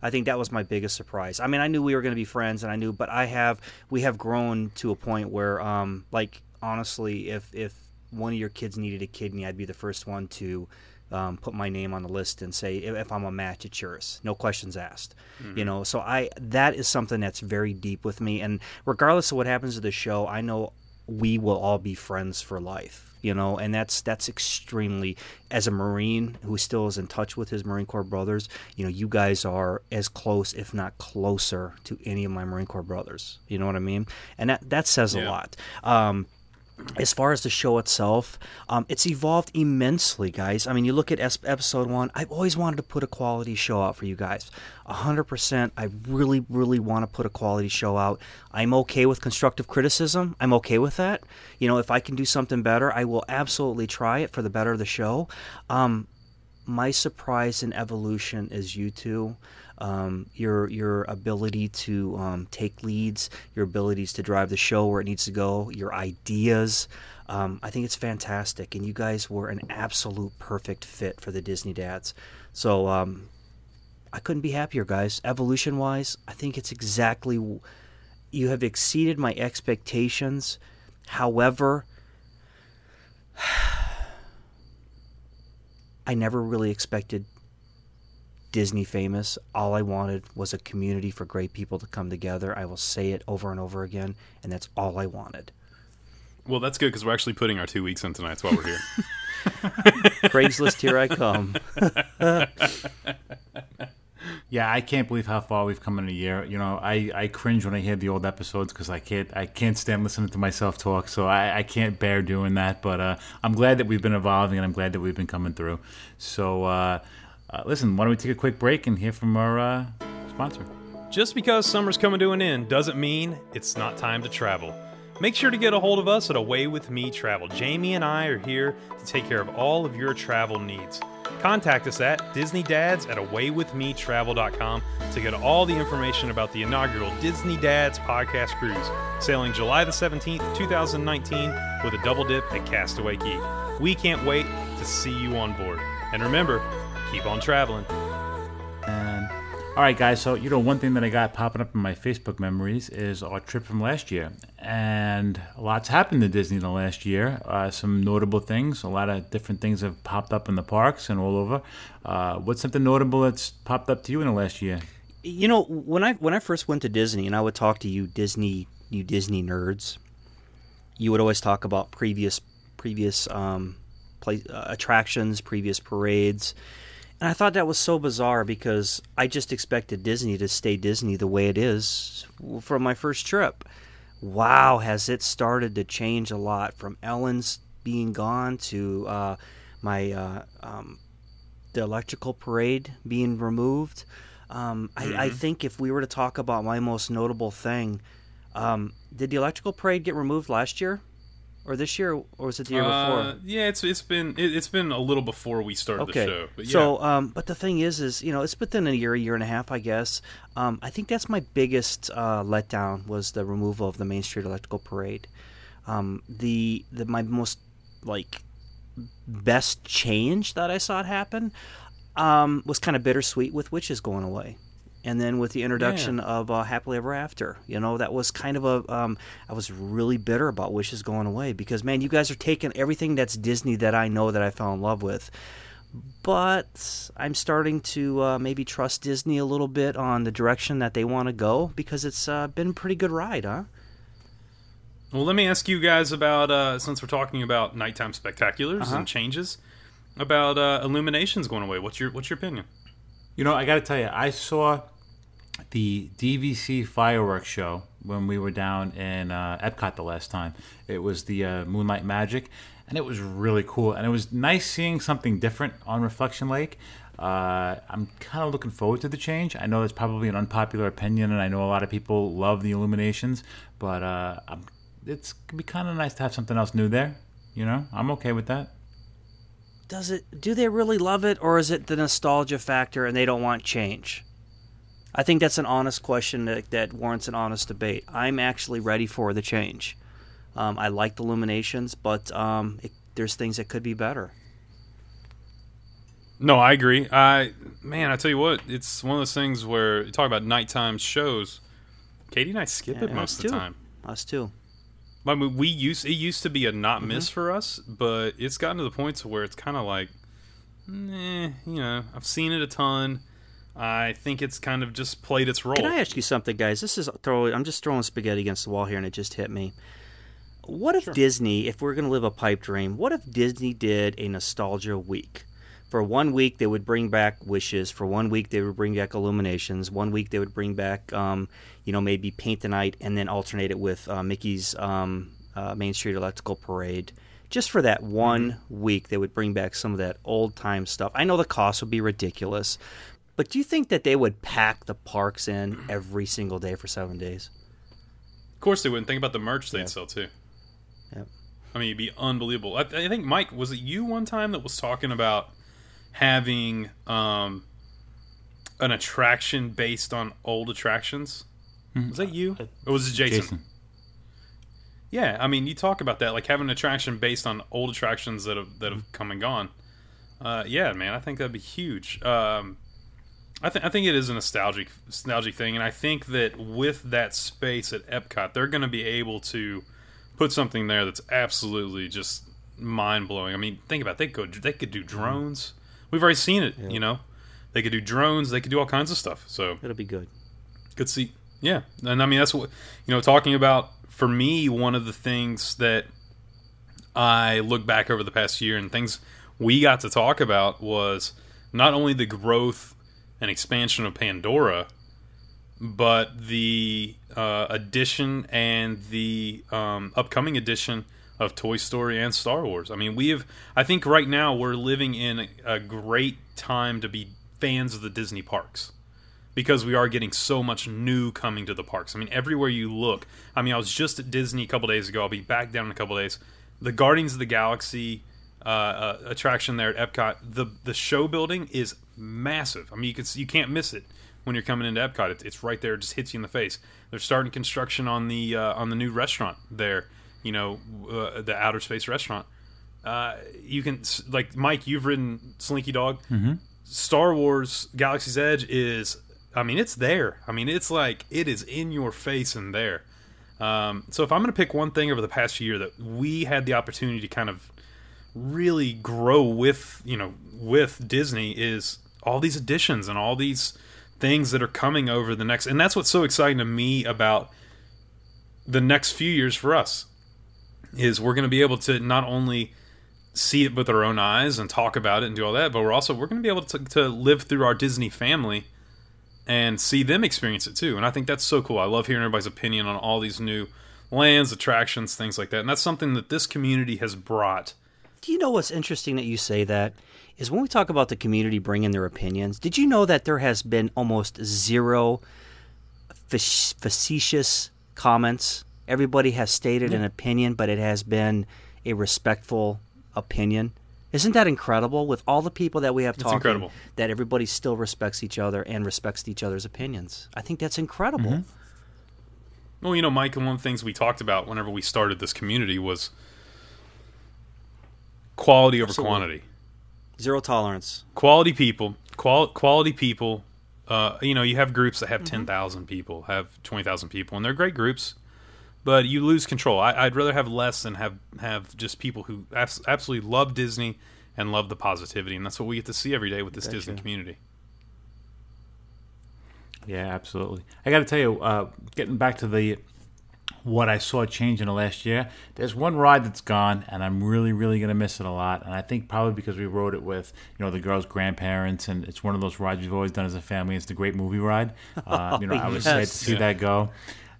I think that was my biggest surprise. I mean, I knew we were going to be friends, and I knew, but I have we have grown to a point where, um, like honestly, if if one of your kids needed a kidney, I'd be the first one to um, put my name on the list and say if, if I'm a match, it's yours, no questions asked. You know, so I that is something that's very deep with me, and regardless of what happens to the show, I know we will all be friends for life you know? And that's that's extremely as a marine who still is in touch with his marine corps brothers you know you guys are as close if not closer to any of my marine corps brothers. You know what i mean? And that that says a lot. Um as far as the show itself, um, it's evolved immensely, guys. I mean, you look at episode one. I've always wanted to put a quality show out for you guys. A hundred percent. I really, really want to put a quality show out. I'm okay with constructive criticism. I'm okay with that. You know, if I can do something better, I will absolutely try it for the better of the show. Um, my surprise and evolution is you two. Um, your your ability to um, take leads, your abilities to drive the show where it needs to go, your ideas. Um, I think it's fantastic, and you guys were an absolute perfect fit for the Disney Dads. So um, I couldn't be happier, guys. Evolution wise, I think it's exactly. You have exceeded my expectations. However, I never really expected Disney famous. All I wanted was a community for great people to come together. I will say it over and over again, and that's all I wanted. Well, that's good because we're actually putting our two weeks in tonight. That's why we're here. Craigslist, here I come. Yeah, I can't believe how far we've come in a year. You know, I, I cringe when I hear the old episodes because I can't I can't stand listening to myself talk. So I, I can't bear doing that. But uh, I'm glad that we've been evolving and I'm glad that we've been coming through. So uh, uh, listen, why don't we take a quick break and hear from our uh, sponsor? Just because summer's coming to an end doesn't mean it's not time to travel. Make sure to get a hold of us at Away With Me Travel. Jamie and I are here to take care of all of your travel needs. Contact us at DisneyDads at AwayWithMeTravel.com to get all the information about the inaugural Disney Dads podcast cruise, sailing July the 17th, 2019, with a double dip at Castaway Cay. We can't wait to see you on board. And remember, keep on traveling. And all right, guys. So you know, one thing that I got popping up in my Facebook memories is our trip from last year, and a lot's happened to Disney in the last year. Uh, some notable things. A lot of different things have popped up in the parks and all over. Uh, what's something notable that's popped up to you in the last year? You know, when I when I first went to Disney, and I would talk to you Disney you Disney nerds, you would always talk about previous previous um, play, uh, attractions, previous parades, and I thought that was so bizarre because I just expected Disney to stay Disney the way it is from my first trip. Wow, has it started to change a lot from Ellen's being gone to uh, my uh, um, the electrical parade being removed. Um, I, I think if we were to talk about my most notable thing, um, did the electrical parade get removed last year, or this year, or was it the year Uh, before? yeah, it's it's been it, it's been a little before we started Okay, the show. But yeah. so um, but the thing is, is you know, it's within a year, a year and a half, I guess. Um, I think that's my biggest uh, letdown was the removal of the Main Street Electrical Parade. Um, the the my most like best change that I saw it happen um, was kind of bittersweet with Wishes going away. And then with the introduction of uh, Happily Ever After, you know, that was kind of a. Um, I was really bitter about Wishes going away because, man, you guys are taking everything that's Disney that I know that I fell in love with. But I'm starting to uh, maybe trust Disney a little bit on the direction that they want to go because it's uh, been a pretty good ride, huh? Well, let me ask you guys about uh, since we're talking about nighttime spectaculars Uh-huh. and changes about uh, illuminations going away. What's your what's your opinion? You know, I got to tell you, I saw the DVC fireworks show when we were down in uh, Epcot the last time. It was the uh, Moonlight Magic, and it was really cool. And it was nice seeing something different on Reflection Lake. Uh, I'm kind of looking forward to the change. I know that's probably an unpopular opinion, and I know a lot of people love the illuminations, but uh, it's gonna be kind of nice to have something else new there. You know, I'm okay with that. Does it? Do they really love it, or is it the nostalgia factor and they don't want change? I think that's an honest question that, that warrants an honest debate. I'm actually ready for the change. Um, I like the illuminations, but um, it, there's things that could be better. No, I agree. I man, I tell you what, it's one of those things where you talk about nighttime shows. Katie and I skip it most of the too. time. Us too. I mean, we used it used to be a not Mm-hmm. miss for us, but it's gotten to the point to where it's kind of like, eh, you know, I've seen it a ton. I think it's kind of just played its role. Can I ask you something, guys? This is throw. I'm just throwing spaghetti against the wall here, and it just hit me. What if Disney, if we're going to live a pipe dream, what if Disney did a nostalgia week? For one week, they would bring back Wishes. For one week, they would bring back Illuminations. One week, they would bring back, um, you know, maybe Paint the Night, and then alternate it with uh, Mickey's um, uh, Main Street Electrical Parade. Just for that one week, they would bring back some of that old time stuff. I know the cost would be ridiculous, but do you think that they would pack the parks in every single day for seven days? Of course, they wouldn't think about the merch they'd sell too. Yep. I mean, it'd be unbelievable. I, I think Mike was it you one time that was talking about having um, an attraction based on old attractions. Was that you? Or was it Jason? Jason. Yeah, I mean, you talk about that, like having an attraction based on old attractions that have that have come and gone. Uh, yeah, man, I think that'd be huge. Um, I think I think it is a nostalgic nostalgic thing, and I think that with that space at Epcot, they're going to be able to put something there that's absolutely just mind blowing. I mean, think about it. they could they could do drones. We've already seen it. You know, they could do drones. They could do all kinds of stuff. So It'll be good. Good see yeah and i mean that's what you know talking about for me one of the things that i look back over the past year and things we got to talk about was not only the growth and expansion of pandora but the uh, addition and the um, upcoming edition of Toy Story and Star Wars. I mean, we have. I think right now we're living in a, great time to be fans of the Disney parks because we are getting so much new coming to the parks. I mean, everywhere you look. I mean, I was just at Disney a couple days ago. I'll be back down in a couple days. The Guardians of the Galaxy uh, uh, attraction there at Epcot. The the show building is massive. I mean, you can you can't miss it when you're coming into Epcot. It, it's right there. It just hits you in the face. They're starting construction on the uh, on the new restaurant there. You know, uh, the outer space restaurant. Uh, you can like Mike. You've ridden Slinky Dog. Star Wars Galaxy's Edge is I mean it's there. I mean it's like it is in your face and there. Um, so if I'm going to pick one thing over the past year that we had the opportunity to kind of really grow with, you know, with Disney is all these additions and all these things that are coming over the next and that's what's so exciting to me about the next few years for us is we're going to be able to not only see it with our own eyes and talk about it and do all that, but we're also we're going to be able to, to live through our Disney family and see them experience it too. And I think that's so cool. I love hearing everybody's opinion on all these new lands, attractions, things like that. And that's something that this community has brought. Do you know what's interesting that you say that? Is when we talk about the community bringing their opinions, did you know that there has been almost zero fac- facetious comments? Everybody has stated an opinion, but it has been a respectful opinion. Isn't that incredible? With all the people that we have talking, incredible. that everybody still respects each other and respects each other's opinions. I think that's incredible. Well, you know, Mike, and one of the things we talked about whenever we started this community was quality over Absolutely. quantity. Zero tolerance. quality people qual- quality people uh, you know you have groups that have 10,000 people have 20,000 people and they're great groups but you lose control I, i'd rather have less than have have just people who abs- absolutely love disney and love the positivity and that's what we get to see every day with this disney community Yeah, absolutely. I got to tell you, uh, getting back to the what I saw change in the last year, there's one ride that's gone, and I'm really, really going to miss it a lot. And I think probably because we rode it with, you know, the girls' grandparents, and it's one of those rides we've always done as a family. It's the Great Movie Ride. Uh, you know, I was sad to yes. see that go.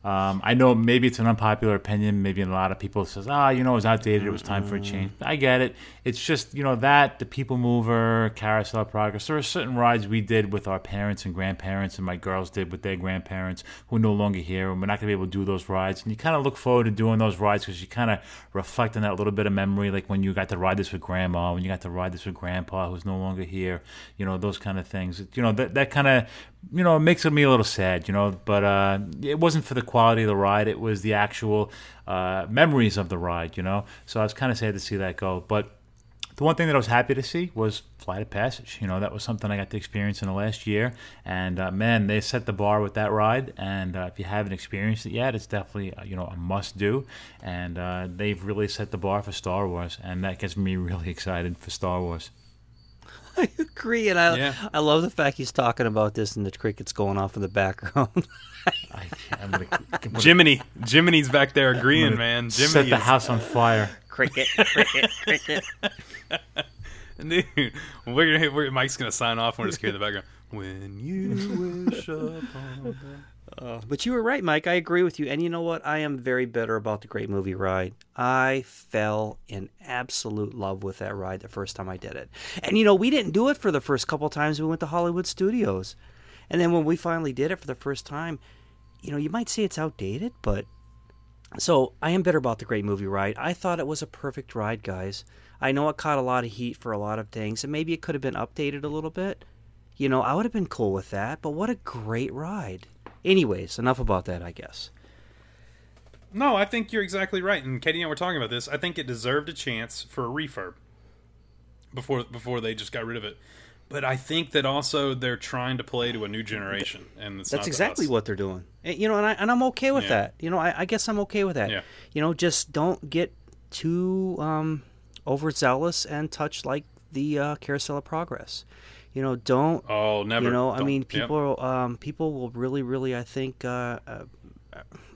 Um, I know maybe it's an unpopular opinion. Maybe a lot of people says, "Ah, you know, it was outdated. It was time for a change." I get it. It's just you know that the People Mover, Carousel Progress. There are certain rides we did with our parents and grandparents, and my girls did with their grandparents who are no longer here, and we're not going to be able to do those rides. And you kind of look forward to doing those rides because you kind of reflect on that little bit of memory, like when you got to ride this with Grandma, when you got to ride this with Grandpa, who's no longer here. You know, those kind of things. You know, that that kind of you know, it makes me a little sad, you know, but uh, it wasn't for the quality of the ride. It was the actual uh, memories of the ride, you know. So I was kind of sad to see that go. But the one thing that I was happy to see was Flight of Passage. You know, that was something I got to experience in the last year, and uh, man, they set the bar with that ride. And uh, if you haven't experienced it yet, it's definitely uh, you know a must do. And uh, they've really set the bar for Star Wars, and that gets me really excited for Star Wars. I agree, and I Yeah. I love the fact he's talking about this and the crickets going off in the background. I, I'm gonna, I'm gonna Jiminy, Jiminy's back there agreeing, man. Jiminy set the is- house on fire. Cricket, cricket, cricket. dude. We're gonna, we're, Mike's gonna sign off. and We're just hear in the background. When you wish upon. Uh, but you were right, Mike. I agree with you. And you know what? I am very bitter about the Great Movie Ride. I fell in absolute love with that ride the first time I did it. And you know, we didn't do it for the first couple times we went to Hollywood Studios. And then when we finally did it for the first time, you know, you might say it's outdated, but so I am bitter about the Great Movie Ride. I thought it was a perfect ride, guys. I know it caught a lot of heat for a lot of things, and maybe it could have been updated a little bit. You know, I would have been cool with that, but what a great ride. Anyways, enough about that, I guess. No, I think you're exactly right. And Katie and I were talking about this. I think it deserved a chance for a refurb before before they just got rid of it. But I think that also they're trying to play to a new generation, and it's That's exactly us. what they're doing. And, you know, and, I, and I'm okay with Yeah. that. You know, I, I guess I'm okay with that. Yeah. You know, just don't get too um, overzealous and touch like the uh, carousel of progress. You know, don't Oh, never. You know, I Don't- mean, yep. people um, people will really, really, I think, uh, uh,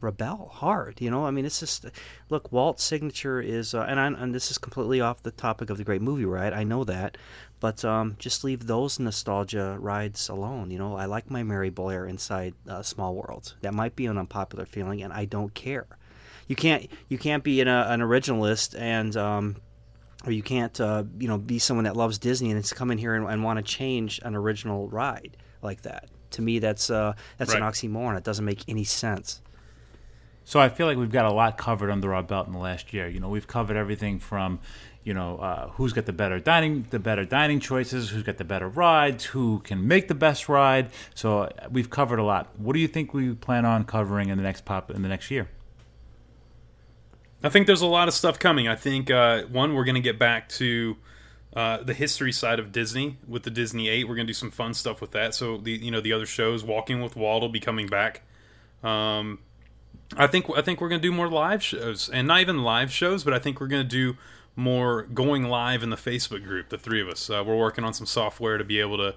rebel hard. You know, I mean, it's just look. Walt's signature is, uh, and I, and this is completely off the topic of the great movie ride. I know that, but um, just leave those nostalgia rides alone. You know, I like my Mary Blair inside uh, Small World. That might be an unpopular feeling, and I don't care. You can't you can't be an, uh, an originalist and. Um, or you can't, uh, you know, be someone that loves Disney and it's come in here and, and want to change an original ride like that. To me, that's uh, that's an oxymoron. It doesn't make any sense. So I feel like we've got a lot covered under our belt in the last year. You know, we've covered everything from, you know, uh, who's got the better dining, the better dining choices, who's got the better rides, who can make the best ride. So uh, we've covered a lot. What do you think we plan on covering in the next pop in the next year? I think there's a lot of stuff coming. I think uh, one, we're going to get back to uh, the history side of Disney with the Disney Eight. We're going to do some fun stuff with that. So the you know the other shows, Walking with Walt, will be coming back. Um, I think I think we're going to do more live shows, and not even live shows, but I think we're going to do more going live in the Facebook group. The three of us, uh, we're working on some software to be able to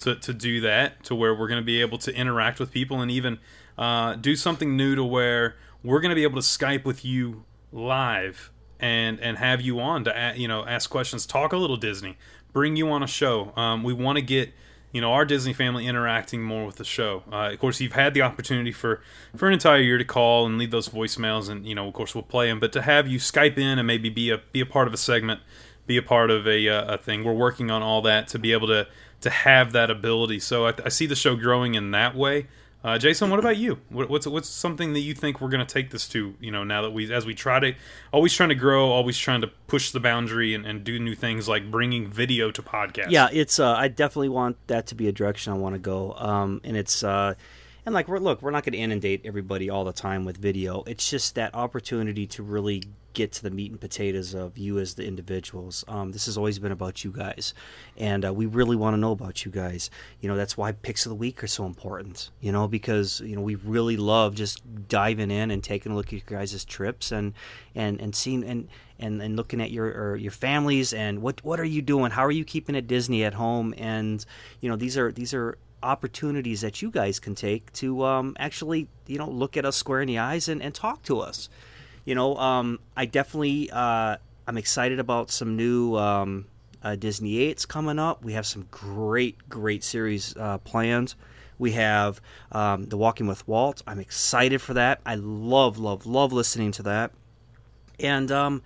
to, to do that, to where we're going to be able to interact with people, and even uh, do something new to where we're going to be able to Skype with you live and and have you on to you know ask questions, talk a little Disney, bring you on a show. Um, we want to get you know our Disney family interacting more with the show. Uh, of course, you've had the opportunity for for an entire year to call and leave those voicemails, and you know of course we'll play them. But to have you Skype in and maybe be a be a part of a segment, be a part of a, uh, a thing. We're working on all that to be able to to have that ability. So I, I see the show growing in that way. Uh, Jason, what about you? What, what's what's something that you think we're going to take this to? You know, now that we as we try to always trying to grow, always trying to push the boundary and, and do new things like bringing video to podcast. Yeah, it's. Uh, I definitely want that to be a direction I want to go. Um, and it's. Uh, and like, we're, look, we're not going to inundate everybody all the time with video. It's just that opportunity to really get to the meat and potatoes of you as the individuals. Um, this has always been about you guys, and uh, we really want to know about you guys. You know, that's why picks of the week are so important. You know, because you know we really love just diving in and taking a look at your guys' trips and and and seeing and and, and looking at your your families and what what are you doing? How are you keeping it Disney at home? And you know these are these are opportunities that you guys can take to um, actually you know look at us square in the eyes and, and talk to us. You know, um, I definitely uh, I'm excited about some new um, uh, Disney eights coming up. We have some great great series uh, planned. We have um, the Walking with Walt. I'm excited for that. I love love love listening to that. And um,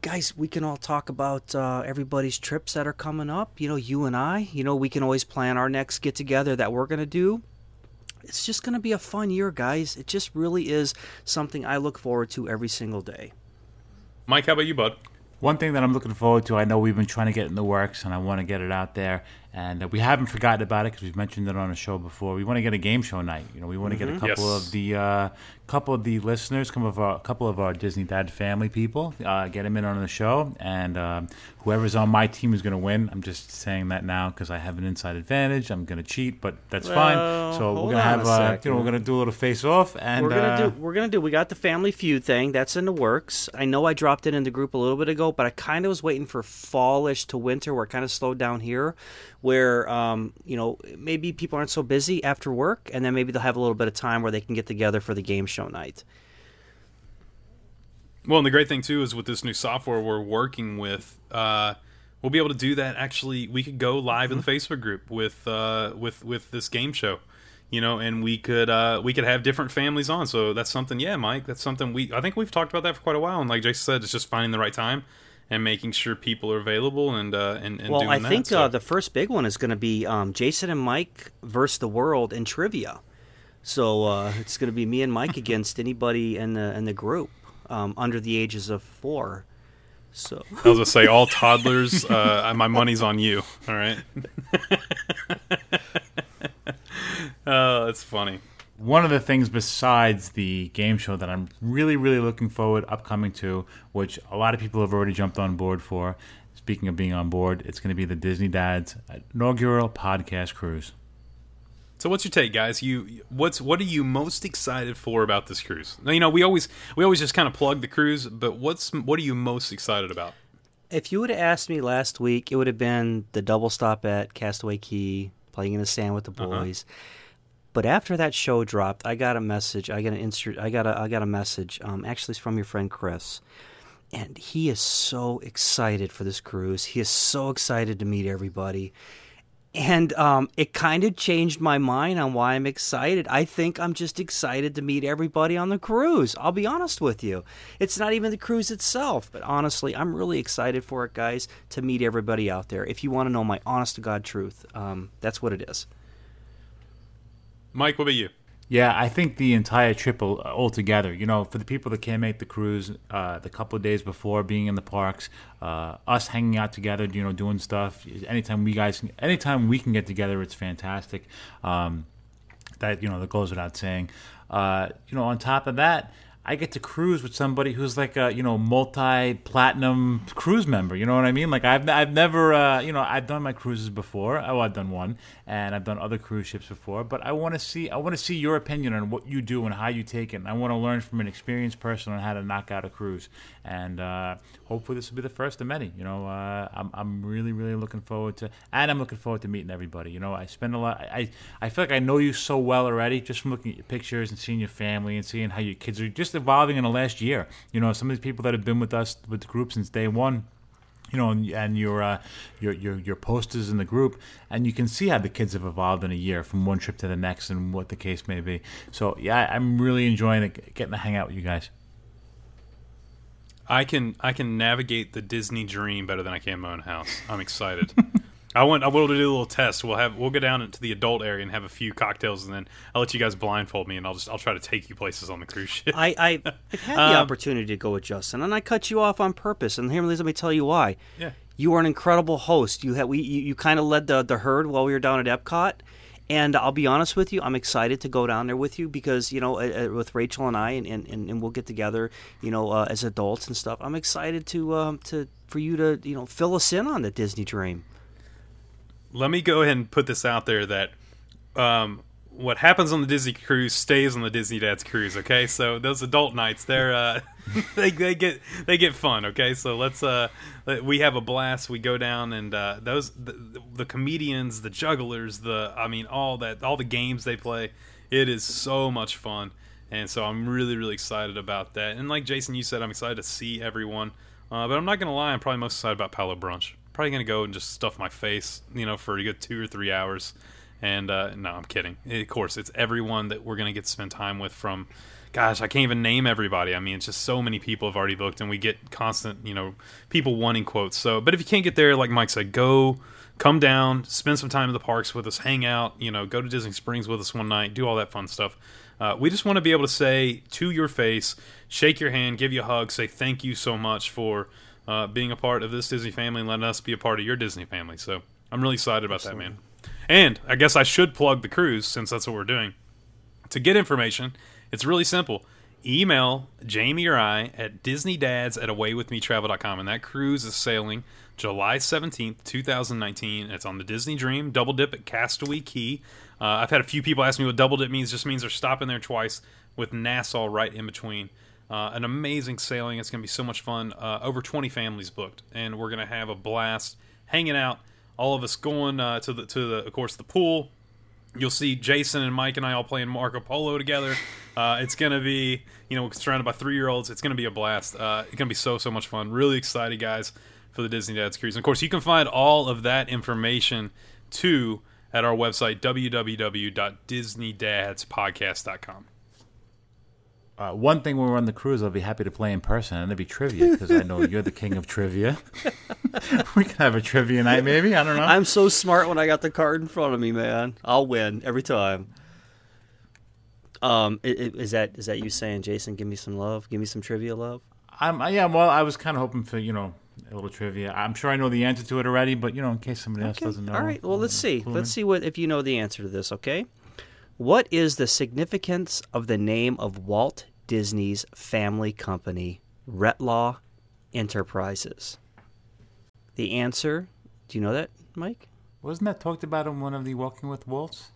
guys, we can all talk about uh, everybody's trips that are coming up. You know, you and I. You know, we can always plan our next get together that we're going to do. It's just going to be a fun year, guys. It just really is something I look forward to every single day. Mike, how about you, bud? One thing that I'm looking forward to, I know we've been trying to get in the works, and I want to get it out there, And uh, we haven't forgotten about it because we've mentioned it on a show before. We want to get a game show night. You know, we want to get a couple Yes. of the uh, couple of the listeners, come of our, a couple of our Disney Dad family people, uh, get them in on the show, and um, whoever's on my team is going to win. I'm just saying that now because I have an inside advantage. I'm going to cheat, but that's Well, fine. So we're going to have, a uh, you know, we're going to do a little face off, and we're gonna uh, do. We're gonna do. We got the Family Feud thing. That's in the works. I know I dropped it in the group a little bit ago, but I kind of was waiting for fallish to winter, where it kind of slowed down here, where um, you know maybe people aren't so busy after work, and then maybe they'll have a little bit of time where they can get together for the game show night. Well, and the great thing too is with this new software we're working with, uh, we'll be able to do that. Actually, we could go live in the Facebook group with uh, with with this game show, you know, and we could uh, we could have different families on. So that's something. Yeah, Mike, that's something we I think we've talked about that for quite a while. And like Jason said, it's just finding the right time and making sure people are available and uh, and, and well, doing I that. think So- uh, the first big one is going to be um, Jason and Mike versus the world in trivia. So uh, it's going to be me and Mike against anybody in the in the group um, under the ages of four. So I was gonna say all toddlers. uh, my money's on you. All right. oh, that's funny. One of the things besides the game show that I'm really, really looking forward upcoming to, which a lot of people have already jumped on board for. Speaking of being on board, it's going to be the Disney Dads inaugural podcast cruise. So what's your take, guys? You what's what are you most excited for about this cruise? Now, you know, we always we always just kind of plug the cruise, but what's what are you most excited about? if you would have asked me last week, it would have been the double stop at Castaway Cay, playing in the sand with the uh-huh. boys. But after that show dropped, I got a message. I got an insert. I got a. I got a message. Um, actually, it's from your friend Chris, and he is so excited for this cruise. He is so excited to meet everybody, and um, it kind of changed my mind on why I'm excited. I think I'm just excited to meet everybody on the cruise. I'll be honest with you. It's not even the cruise itself, but honestly, I'm really excited for it, guys, to meet everybody out there. If you want to know my honest to God truth, um, that's what it is. Mike, what about you? Yeah, I think the entire trip al- altogether, you know, for the people that can't make the cruise, uh, the couple of days before being in the parks, uh, us hanging out together, you know, doing stuff. Anytime we guys, anytime we can get together, it's fantastic. Um, that you know, that goes without saying. Uh, you know, on top of that, I get to cruise with somebody who's like a you know multi-platinum cruise member. You know what I mean? Like I've I've never uh, you know I've done my cruises before. Oh, I've done one, and I've done other cruise ships before. But I want to see I want to see your opinion on what you do and how you take it. And I want to learn from an experienced person on how to knock out a cruise. And uh, hopefully this will be the first of many. You know, uh, I'm I'm really really looking forward to, and I'm looking forward to meeting everybody. You know, I spend a lot. I I feel like I know you so well already just from looking at your pictures and seeing your family and seeing how your kids are just evolving in the last year. You know, some of these people that have been with us with the group since day one you know, and, and your, uh, your your your posters in the group, and you can see how the kids have evolved in a year from one trip to the next, and what the case may be. So yeah, I'm really enjoying it, getting to hang out with you guys. I can I can navigate the Disney dream better than I can my own house. I'm excited. I want I will to do a little test. We'll have we'll go down into the adult area and have a few cocktails, and then I'll let you guys blindfold me, and I'll just I'll try to take you places on the cruise ship. I, I I've had the Um, opportunity to go with Justin, and I cut you off on purpose. And here, let me tell you why. Yeah. you are an incredible host. You had we you, you kind of led the the herd while we were down at Epcot. And I'll be honest with you, I'm excited to go down there with you because you know, uh, with Rachel and I, and, and, and, and we'll get together, you know, uh, as adults and stuff. I'm excited to um, to for you to you know fill us in on the Disney dream. Let me go ahead and put this out there that um, what happens on the Disney cruise stays on the Disney Dad's cruise. Okay, so those adult nights, they're uh, they they get they get fun. Okay, so let's uh, we have a blast. We go down and uh, those the, the comedians, the jugglers, the I mean all that all the games they play. It is so much fun, and so I'm really really excited about that. And like Jason, you said, I'm excited to see everyone. Uh, but I'm not gonna lie, I'm probably most excited about Palo Brunch. Probably gonna go and just stuff my face, you know, for a good two or three hours. And uh, no, I'm kidding. Of course, it's everyone that we're gonna get to spend time with. From, gosh, I can't even name everybody. I mean, it's just so many people have already booked, and we get constant, you know, people wanting quotes. So, but if you can't get there, like Mike said, go, come down, spend some time in the parks with us, hang out. You know, go to Disney Springs with us one night, do all that fun stuff. Uh, we just want to be able to say to your face, shake your hand, give you a hug, say thank you so much for uh, being a part of this Disney family and letting us be a part of your Disney family. So I'm really excited about that, man. And I guess I should plug the cruise since that's what we're doing. To get information, it's really simple. Email Jamie or I at DisneyDads at AwayWithMeTravel.com. And that cruise is sailing July 17th, 2019. It's on the Disney Dream, double dip at Castaway Cay. Uh, I've had a few people ask me what double dip means. It just means they're stopping there twice with Nassau right in between. Uh, an amazing sailing. It's going to be so much fun. Uh, over 20 families booked, and we're going to have a blast hanging out. All of us going uh, to the to the of course the pool. You'll see Jason and Mike and I all playing Marco Polo together. Uh, it's going to be you know surrounded by three year olds. It's going to be a blast. Uh, it's going to be so so much fun. Really excited, guys, for the Disney Dads cruise. And of course, you can find all of that information too at our website www.disneydadspodcast.com. Uh, one thing when we're on the cruise, I'll be happy to play in person, and that'd be trivia because I know you're the king of trivia. we can have a trivia night, maybe. I don't know. I'm so smart when I got the card in front of me, man. I'll win every time. Um, is that is that you saying, Jason? Give me some love. Give me some trivia love. I'm, yeah, well, I was kind of hoping for you know a little trivia. I'm sure I know the answer to it already, but you know, in case somebody else doesn't know. All right. Well, let's see. Let's see what if you know the answer to this. Okay. What is the significance of the name of Walt Disney's family company, Retlaw Enterprises? The answer. Do you know that, Mike? Wasn't that talked about in one of the Walking with Waltz?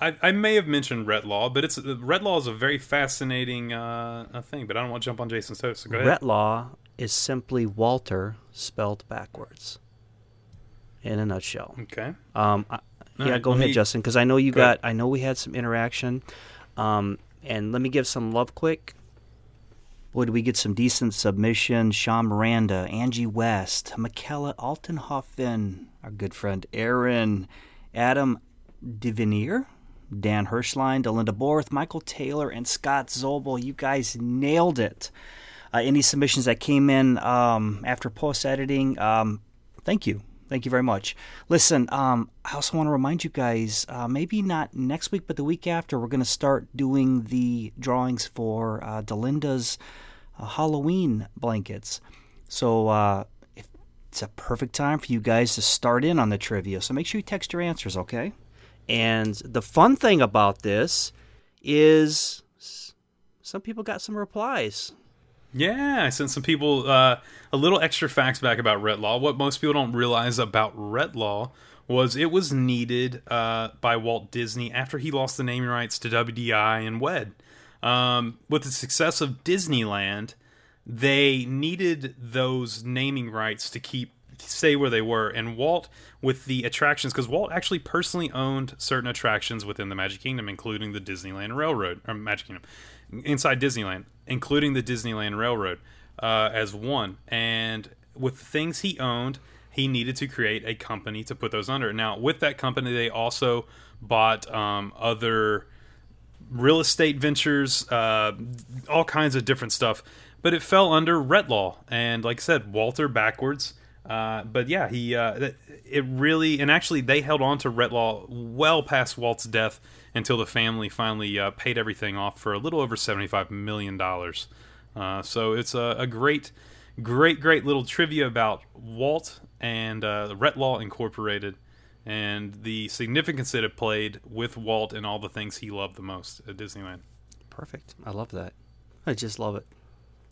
I, I may have mentioned Retlaw, but it's Retlaw is a very fascinating uh, uh, thing. But I don't want to jump on Jason's toes. So go ahead. Retlaw is simply Walter spelled backwards. In a nutshell. Okay. Um, I, All yeah, right, go ahead, me- Justin, because I know you go ahead. got. I know we had some interaction, um, and let me give some love quick. Boy, did we get some decent submissions? Sean Miranda, Angie West, Michaela Altenhofen, our good friend Aaron, Adam Divinier, Dan Hirschline, Delinda Borth, Michael Taylor, and Scott Zobel. You guys nailed it. Uh, any submissions that came in um, after post editing, um, thank you. Thank you very much. Listen, um, I also want to remind you guys uh, maybe not next week, but the week after, we're going to start doing the drawings for uh, Delinda's uh, Halloween blankets. So uh, it's a perfect time for you guys to start in on the trivia. So make sure you text your answers, okay? And the fun thing about this is some people got some replies. Yeah, I sent some people uh, a little extra facts back about Retlaw. What most people don't realize about Retlaw was it was needed uh, by Walt Disney after he lost the naming rights to WDI and WED. Um, with the success of Disneyland, they needed those naming rights to keep stay where they were. And Walt, with the attractions, because Walt actually personally owned certain attractions within the Magic Kingdom, including the Disneyland Railroad or Magic Kingdom, inside Disneyland, including the Disneyland Railroad uh, as one. And with the things he owned, he needed to create a company to put those under. Now, with that company, they also bought um, other real estate ventures, uh, all kinds of different stuff. But it fell under Retlaw, and like I said, Walter backwards. Uh, but yeah, he uh, it really and actually they held on to Retlaw well past Walt's death until the family finally uh, paid everything off for a little over seventy five million dollars. Uh, so it's a, a great, great, great little trivia about Walt and uh, Retlaw Incorporated and the significance that it played with Walt and all the things he loved the most at Disneyland. Perfect. I love that. I just love it.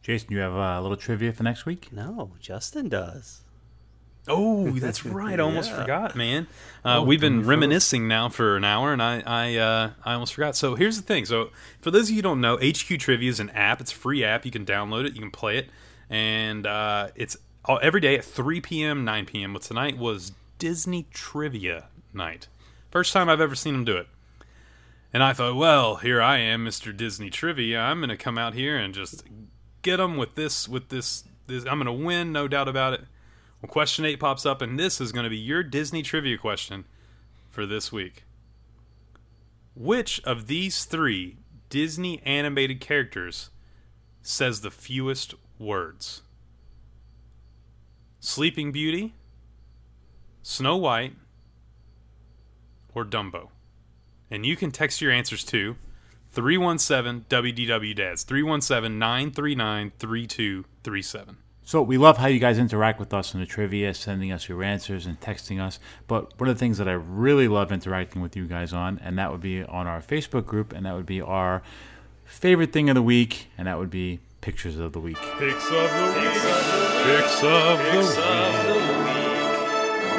Jason, you have uh, a little trivia for next week? No, Justin does. Oh, that's right. I almost Yeah. forgot, man. Uh, we've been reminiscing now for an hour, and I I, uh, I almost forgot. So here's the thing. So for those of you who don't know, HQ Trivia is an app. It's a free app. You can download it. You can play it, and uh, it's all, every day at 3 p.m., 9 p.m. Well, tonight was Disney Trivia night. First time I've ever seen them do it. And I thought, well, here I am, Mr. Disney Trivia. I'm going to come out here and just get them with this, with this, this. I'm going to win, no doubt about it. Well, question eight pops up, and this is going to be your Disney trivia question for this week. Which of these three Disney animated characters says the fewest words? Sleeping Beauty, Snow White, or Dumbo? And you can text your answers to 317 WDW Dads, 317 939 3237. So we love how you guys interact with us in the trivia, sending us your answers and texting us. But one of the things that I really love interacting with you guys on, and that would be on our Facebook group, and that would be our favorite thing of the week, and that would be pictures of the week. Picks of the week. Picks of the week.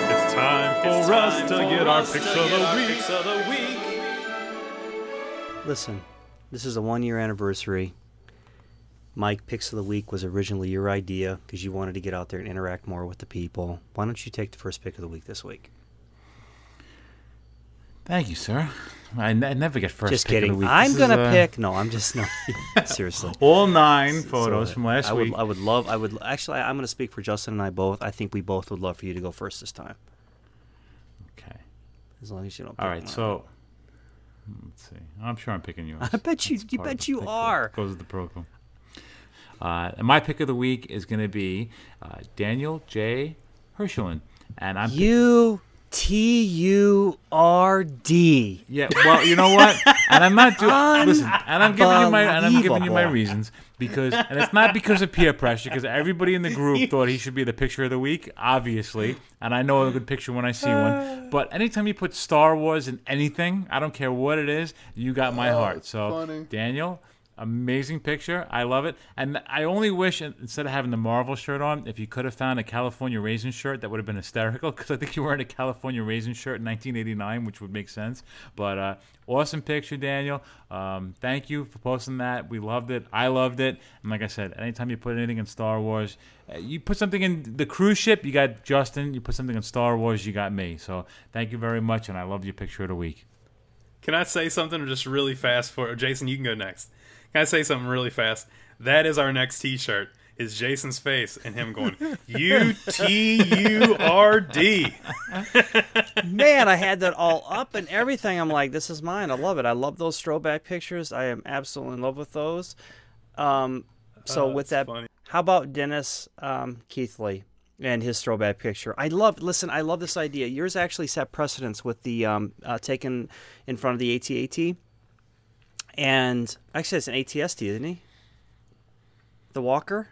It's time for us to get our picks of the week. Listen, this is a one year anniversary. Mike Picks of the Week was originally your idea because you wanted to get out there and interact more with the people. Why don't you take the first pick of the week this week? Thank you, sir. I, n- I never get first. just pick of the kidding. week. I'm This gonna uh, pick. No, I'm just no. seriously. all nine photos So, from last I would, week. I would love. I would actually. I'm going to speak for Justin and I both. I think we both would love for you to go first this time, okay. as long as you don't. All right. one. So let's see. I'm sure I'm picking yours. I bet you. That's You bet you are. Goes with the program. Uh, and my pick of the week is going to be uh, Daniel J. Herschelin, and I'm U T U R D. Yeah, well, you know what? And I'm not doing. listen, and I'm giving you my and I'm giving you my reasons because, and it's not because of peer pressure, because everybody in the group thought he should be the picture of the week, obviously, and I know a good picture when I see one. But anytime you put Star Wars in anything, I don't care what it is, you got my heart. So, Daniel. Amazing picture. I love it. And I only wish, instead of having the Marvel shirt on, if you could have found a California Raisin shirt, that would have been hysterical because I think you were wearing a California Raisin shirt in 1989, which would make sense. But uh, awesome picture, Daniel. Um, thank you for posting that. We loved it. I loved it. And like I said, anytime you put anything in Star Wars, uh, you put something in the cruise ship, you got Justin. You put something in Star Wars, you got me. So thank you very much. And I love your picture of the week. Can I say something just really fast for Jason? You can go next. I say something really fast? That is our next T-shirt. Is Jason's face and him going U T U R D? Man, I had that all up and everything. I'm like, this is mine. I love it. I love those throwback pictures. I am absolutely in love with those. Um, so Oh, with that, funny. how about Dennis um, Keithley and his throwback picture? I love. Listen, I love this idea. Yours actually set precedence with the um, uh, taken in front of the ATAT, and actually it's an ATST, isn't he? The Walker.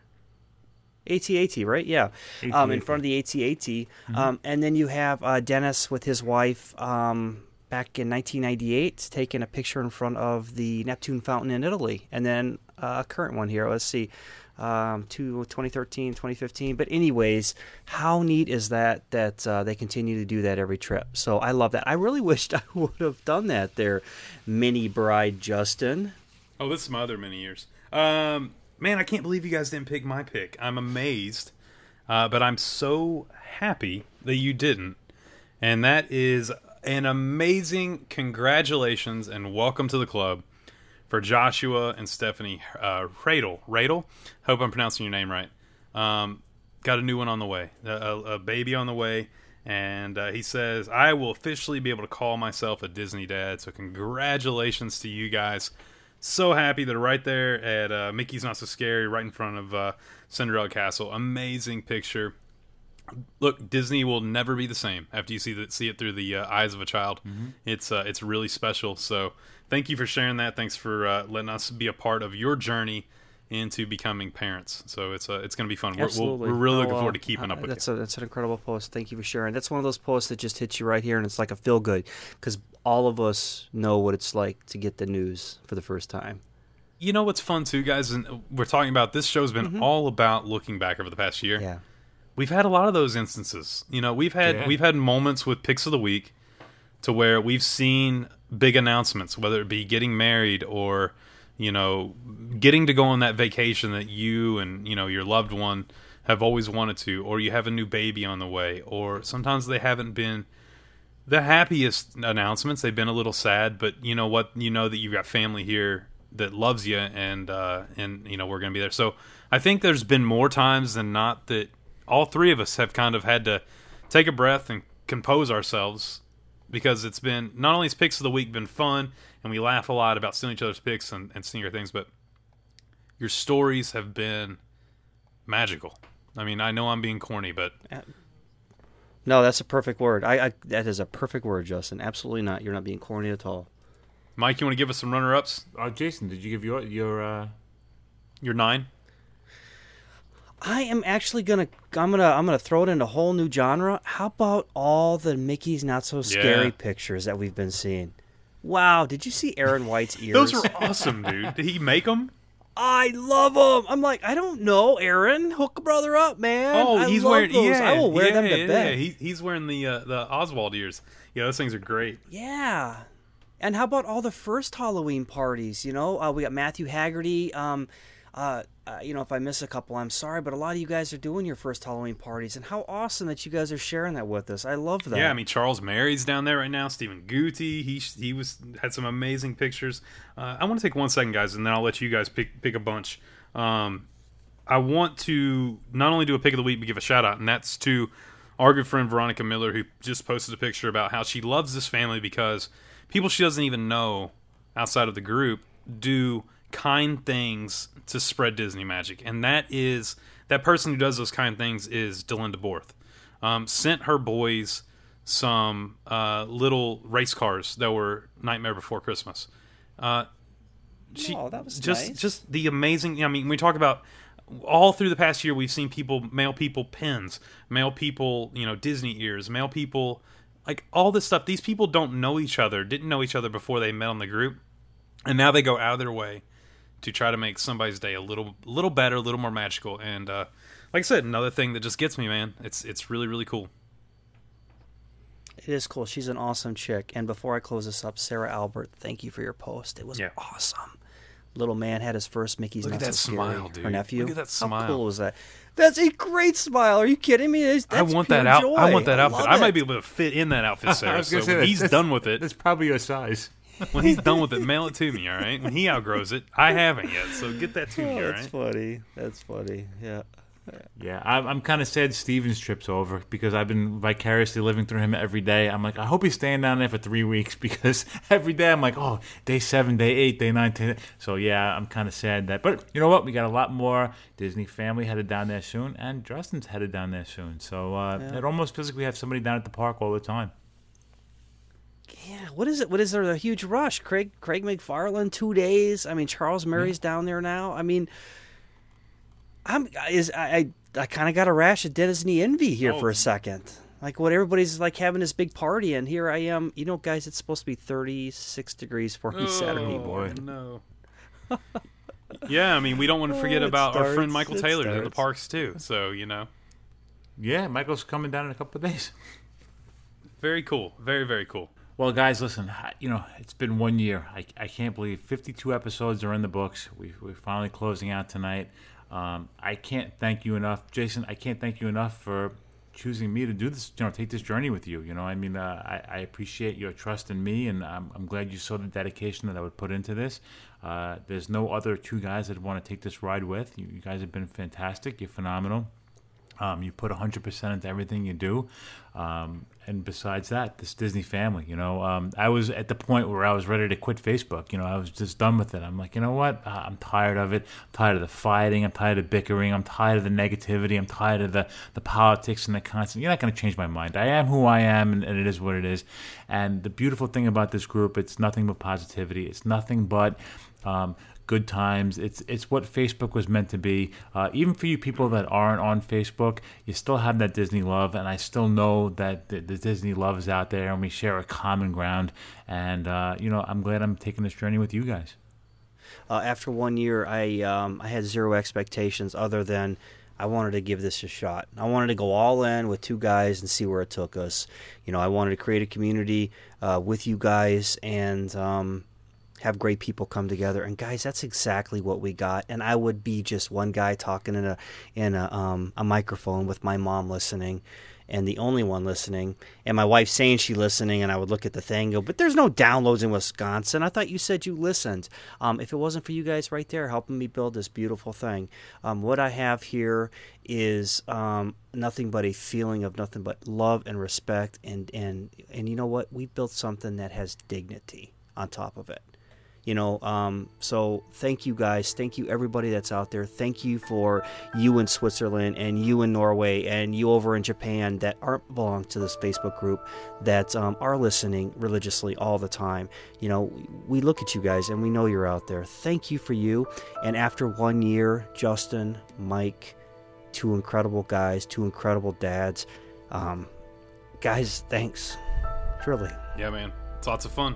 ATAT, right? Yeah, um, in front of the ATAT, um, and then you have uh, Dennis with his wife um, back in 1998 taking a picture in front of the Neptune Fountain in Italy, and then uh, a current one here. Let's see, um, to 2013, 2015. But anyways, how neat is that that uh, they continue to do that every trip? So I love that. I really wished I would have done that there, mini bride Justin. Oh, this is my other many years. Um, man, I can't believe you guys didn't pick my pick. I'm amazed, uh, but I'm so happy that you didn't. And that is an amazing congratulations and welcome to the club for Joshua and Stephanie uh, Radel. Radel, hope I'm pronouncing your name right. Um, got a new one on the way, a, a, a baby on the way. And uh, he says, I will officially be able to call myself a Disney dad. So, congratulations to you guys so happy that right there at uh, Mickey's Not So Scary, right in front of uh, Cinderella Castle. Amazing picture. Look, Disney will never be the same after you see that see it through the uh, eyes of a child. It's uh, it's really special. So thank you for sharing that. Thanks for uh, letting us be a part of your journey into becoming parents. So it's uh, it's going to be fun. We're, Absolutely. we're really looking forward to keeping uh, up with that's you. A, that's an incredible post. Thank you for sharing. That's one of those posts that just hits you right here, and it's like a feel good because all of us know what it's like to get the news for the first time. You know what's fun too, guys? And we're talking about this show's been all about looking back over the past year. Yeah. we've had a lot of those instances. You know, we've had Yeah. we've had moments with picks of the week to where we've seen big announcements, whether it be getting married or you know getting to go on that vacation that you and you know your loved one have always wanted to, or you have a new baby on the way, or sometimes they haven't been the happiest announcements. They've been a little sad, but you know what? You know that you've got family here that loves you, and uh, and you know we're to be there. So I think there's been more times than not that all three of us have kind of had to take a breath and compose ourselves because it's been not only has picks of the week been fun and we laugh a lot about stealing each other's picks and, and seeing your things, but your stories have been magical. I mean, I know I'm being corny, but No, that's a perfect word. I, I that is a perfect word, Justin. Absolutely not. You're not being corny at all. Mike, you want to give us some runner-ups? Uh, Jason, did you give your your? Uh... Your nine. I am actually gonna I'm gonna I'm gonna throw it in a whole new genre. How about all the Mickey's not so scary Yeah. pictures that we've been seeing? Wow, did you see Aaron White's ears? Those are awesome, dude. Did he make them? I love them. I'm like, I don't know, Aaron. Hook a brother up, man. Oh, I he's wearing. those. Yeah, I will wear yeah, them to yeah, bed. Yeah, he, he's wearing the uh, the Oswald ears. Yeah, those things are great. Yeah. And how about all the first Halloween parties? You know, uh, we got Matthew Haggerty. Um, uh, uh, you know, if I miss a couple, I'm sorry, but a lot of you guys are doing your first Halloween parties, and how awesome that you guys are sharing that with us. I love that. Yeah, I mean Charles Mary's down there right now. Stephen Guti, he he was had some amazing pictures. Uh, I want to take one second, guys, and then I'll let you guys pick pick a bunch. Um, I want to not only do a pick of the week, but give a shout out, and that's to our good friend Veronica Miller, who just posted a picture about how she loves this family because people she doesn't even know outside of the group do kind things to spread Disney magic, and that is that person who does those kind things is Delinda Borth. Um, sent her boys some uh, little race cars that were Nightmare Before Christmas. Uh, she, Oh, that was just nice. just the amazing. I mean, we talk about all through the past year, we've seen people mail people pins, mail people, you know, Disney ears, mail people like all this stuff. These people don't know each other, didn't know each other before they met on the group, and now they go out of their way to try to make somebody's day a little little better, a little more magical. And uh, like I said, another thing that just gets me, man. It's it's really really cool. It is cool. She's an awesome chick. And before I close this up, Sarah Albert, thank you for your post. It was Yeah. awesome. Little man had his first Mickey's Look Not at that So Scary. smile, dude. Her nephew. Look at that smile. How cool was that? That's a great smile. Are you kidding me? That's, I want that out. I want that outfit. love I might be able to fit in that outfit, I Sarah. was So say, when he's that's- done with it, That's probably your size. when he's done with it, mail it to me. All right. When he outgrows it, I haven't yet. So get that to me. Oh, All that's right. funny. That's funny. Yeah. Yeah, I'm, I'm kind of sad Steven's trip's over because I've been vicariously living through him every day. I'm like, I hope he's staying down there for three weeks because every day I'm like, oh, day seven, day eight, day nine, ten. So yeah, I'm kind of sad that. But you know what? We got a lot more Disney family headed down there soon, and Justin's headed down there soon. So uh, it almost feels like we have somebody down at the park all the time. Yeah, what is it? What is there? A huge rush. Craig Craig McFarland, two days. I mean, Charles Murray's down there now. I mean, I'm is I I, I kind of got a rash of Disney envy here Oh. for a second. Like what everybody's like having this big party, and here I am. You know, guys, it's supposed to be 36 degrees for me Saturday Oh, morning. no. yeah, I mean, we don't want to oh, forget Oh, it about our friend Michael it Taylor in the parks too. So you know, Yeah, Michael's coming down in a couple of days. very cool. Very very cool. Well, guys, listen. You know, it's been one year. I, I can't believe 52 episodes are in the books. We, we're finally closing out tonight. Um, I can't thank you enough, Jason. I can't thank you enough for choosing me to do this. You know, take this journey with you. You know, I mean, uh, I, I appreciate your trust in me, and I'm, I'm glad you saw the dedication that I would put into this. Uh, there's no other two guys that want to take this ride with. You, you guys have been fantastic. You're phenomenal. Um, you put 100% into everything you do. Um, and besides that, this Disney family, you know, um, I was at the point where I was ready to quit Facebook. You know, I was just done with it. I'm like, you know what? Uh, I'm tired of it. I'm tired of the fighting. I'm tired of bickering. I'm tired of the negativity. I'm tired of the, the politics and the constant. You're not going to change my mind. I am who I am, and, and it is what it is. And the beautiful thing about this group, it's nothing but positivity. It's nothing but. Um, good times. It's it's what Facebook was meant to be. Uh, even for you people that aren't on Facebook, you still have that Disney love, and I still know that the, the Disney love is out there, and we share a common ground. And uh, you know, I'm glad I'm taking this journey with you guys. Uh, after one year, I um, I had zero expectations other than I wanted to give this a shot. I wanted to go all in with two guys and see where it took us. You know, I wanted to create a community uh, with you guys and um, have great people come together. And guys, that's exactly what we got. And I would be just one guy talking in a in a um, a microphone with my mom listening. And the only one listening, and my wife saying she listening, and I would look at the thing, and go, but there's no downloads in Wisconsin. I thought you said you listened. Um, if it wasn't for you guys right there helping me build this beautiful thing, um, what I have here is um, nothing but a feeling of nothing but love and respect, and and and you know what? We built something that has dignity on top of it you know um, so thank you guys thank you everybody that's out there thank you for you in switzerland and you in norway and you over in japan that aren't belong to this facebook group that um, are listening religiously all the time you know we look at you guys and we know you're out there thank you for you and after one year justin mike two incredible guys, two incredible dads. Um, guys, thanks. Truly. Yeah, man, it's lots of fun.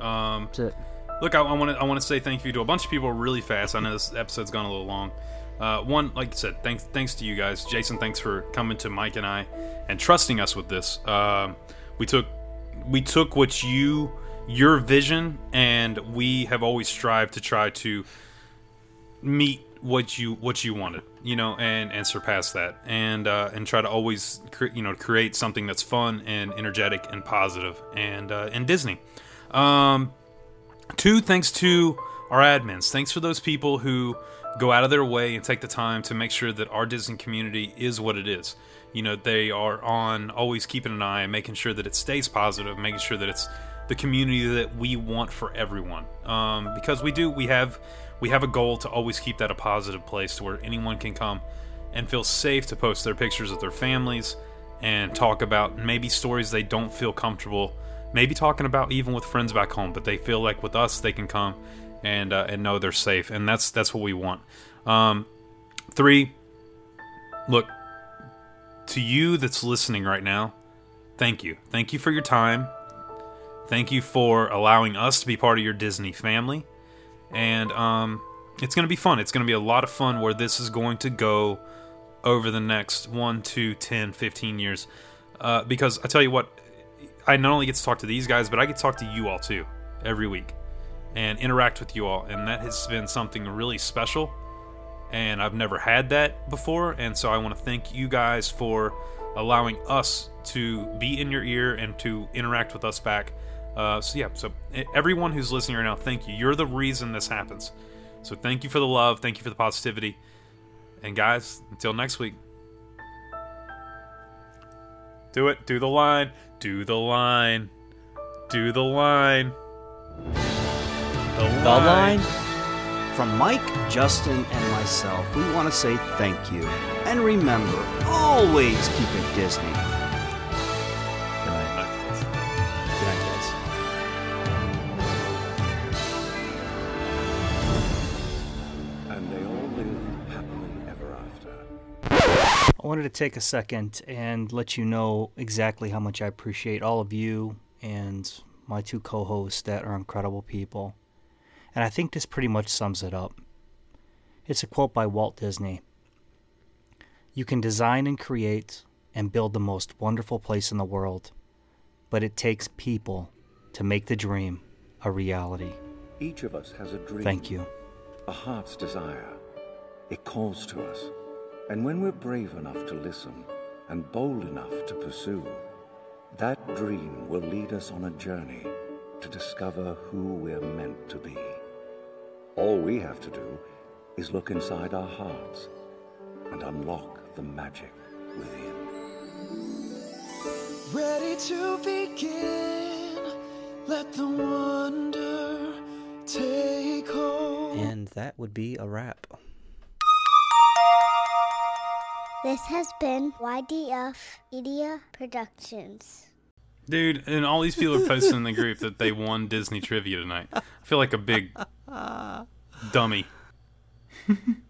Um, That's it. Look, I want to I want to say thank you to a bunch of people really fast. I know this episode's gone a little long. Uh, one, like I said, thanks thanks to you guys, Jason. Thanks for coming to Mike and I and trusting us with this. Um we took we took what you your vision, and we have always strived to try to meet what you what you wanted, you know, and and surpass that, and uh, and try to always cre- you know create something that's fun and energetic and positive, and uh, and Disney. Um, Two, thanks to our admins. Thanks for those people who go out of their way and take the time to make sure that our Disney community is what it is. You know, they are on always keeping an eye and making sure that it stays positive, making sure that it's the community that we want for everyone. Um, because we do, we have we have a goal to always keep that a positive place to where anyone can come and feel safe to post their pictures of their families and talk about maybe stories they don't feel comfortable maybe talking about even with friends back home but they feel like with us they can come and uh, and know they're safe and that's that's what we want. Um, three look to you that's listening right now thank you. Thank you for your time. Thank you for allowing us to be part of your disney family. And um, it's going to be fun. It's going to be a lot of fun where this is going to go over the next 1 2 10 15 years. Uh, because i tell you what I not only get to talk to these guys, but I get to talk to you all too every week and interact with you all. And that has been something really special. And I've never had that before. And so I want to thank you guys for allowing us to be in your ear and to interact with us back. Uh, so, yeah, so everyone who's listening right now, thank you. You're the reason this happens. So, thank you for the love. Thank you for the positivity. And, guys, until next week. Do it. Do the line. Do the line. Do the line. The line. The line from Mike, Justin, and myself. We want to say thank you. And remember, always keep it Disney. Wanted to take a second and let you know exactly how much I appreciate all of you and my two co hosts that are incredible people. And I think this pretty much sums it up. It's a quote by Walt Disney You can design and create and build the most wonderful place in the world, but it takes people to make the dream a reality. Each of us has a dream. Thank you. A heart's desire. It calls to us. And when we're brave enough to listen and bold enough to pursue, that dream will lead us on a journey to discover who we're meant to be. All we have to do is look inside our hearts and unlock the magic within. Ready to begin. Let the wonder take hold. And that would be a wrap. This has been YDF Media Productions. Dude, and all these people are posting in the group that they won Disney trivia tonight. I feel like a big dummy.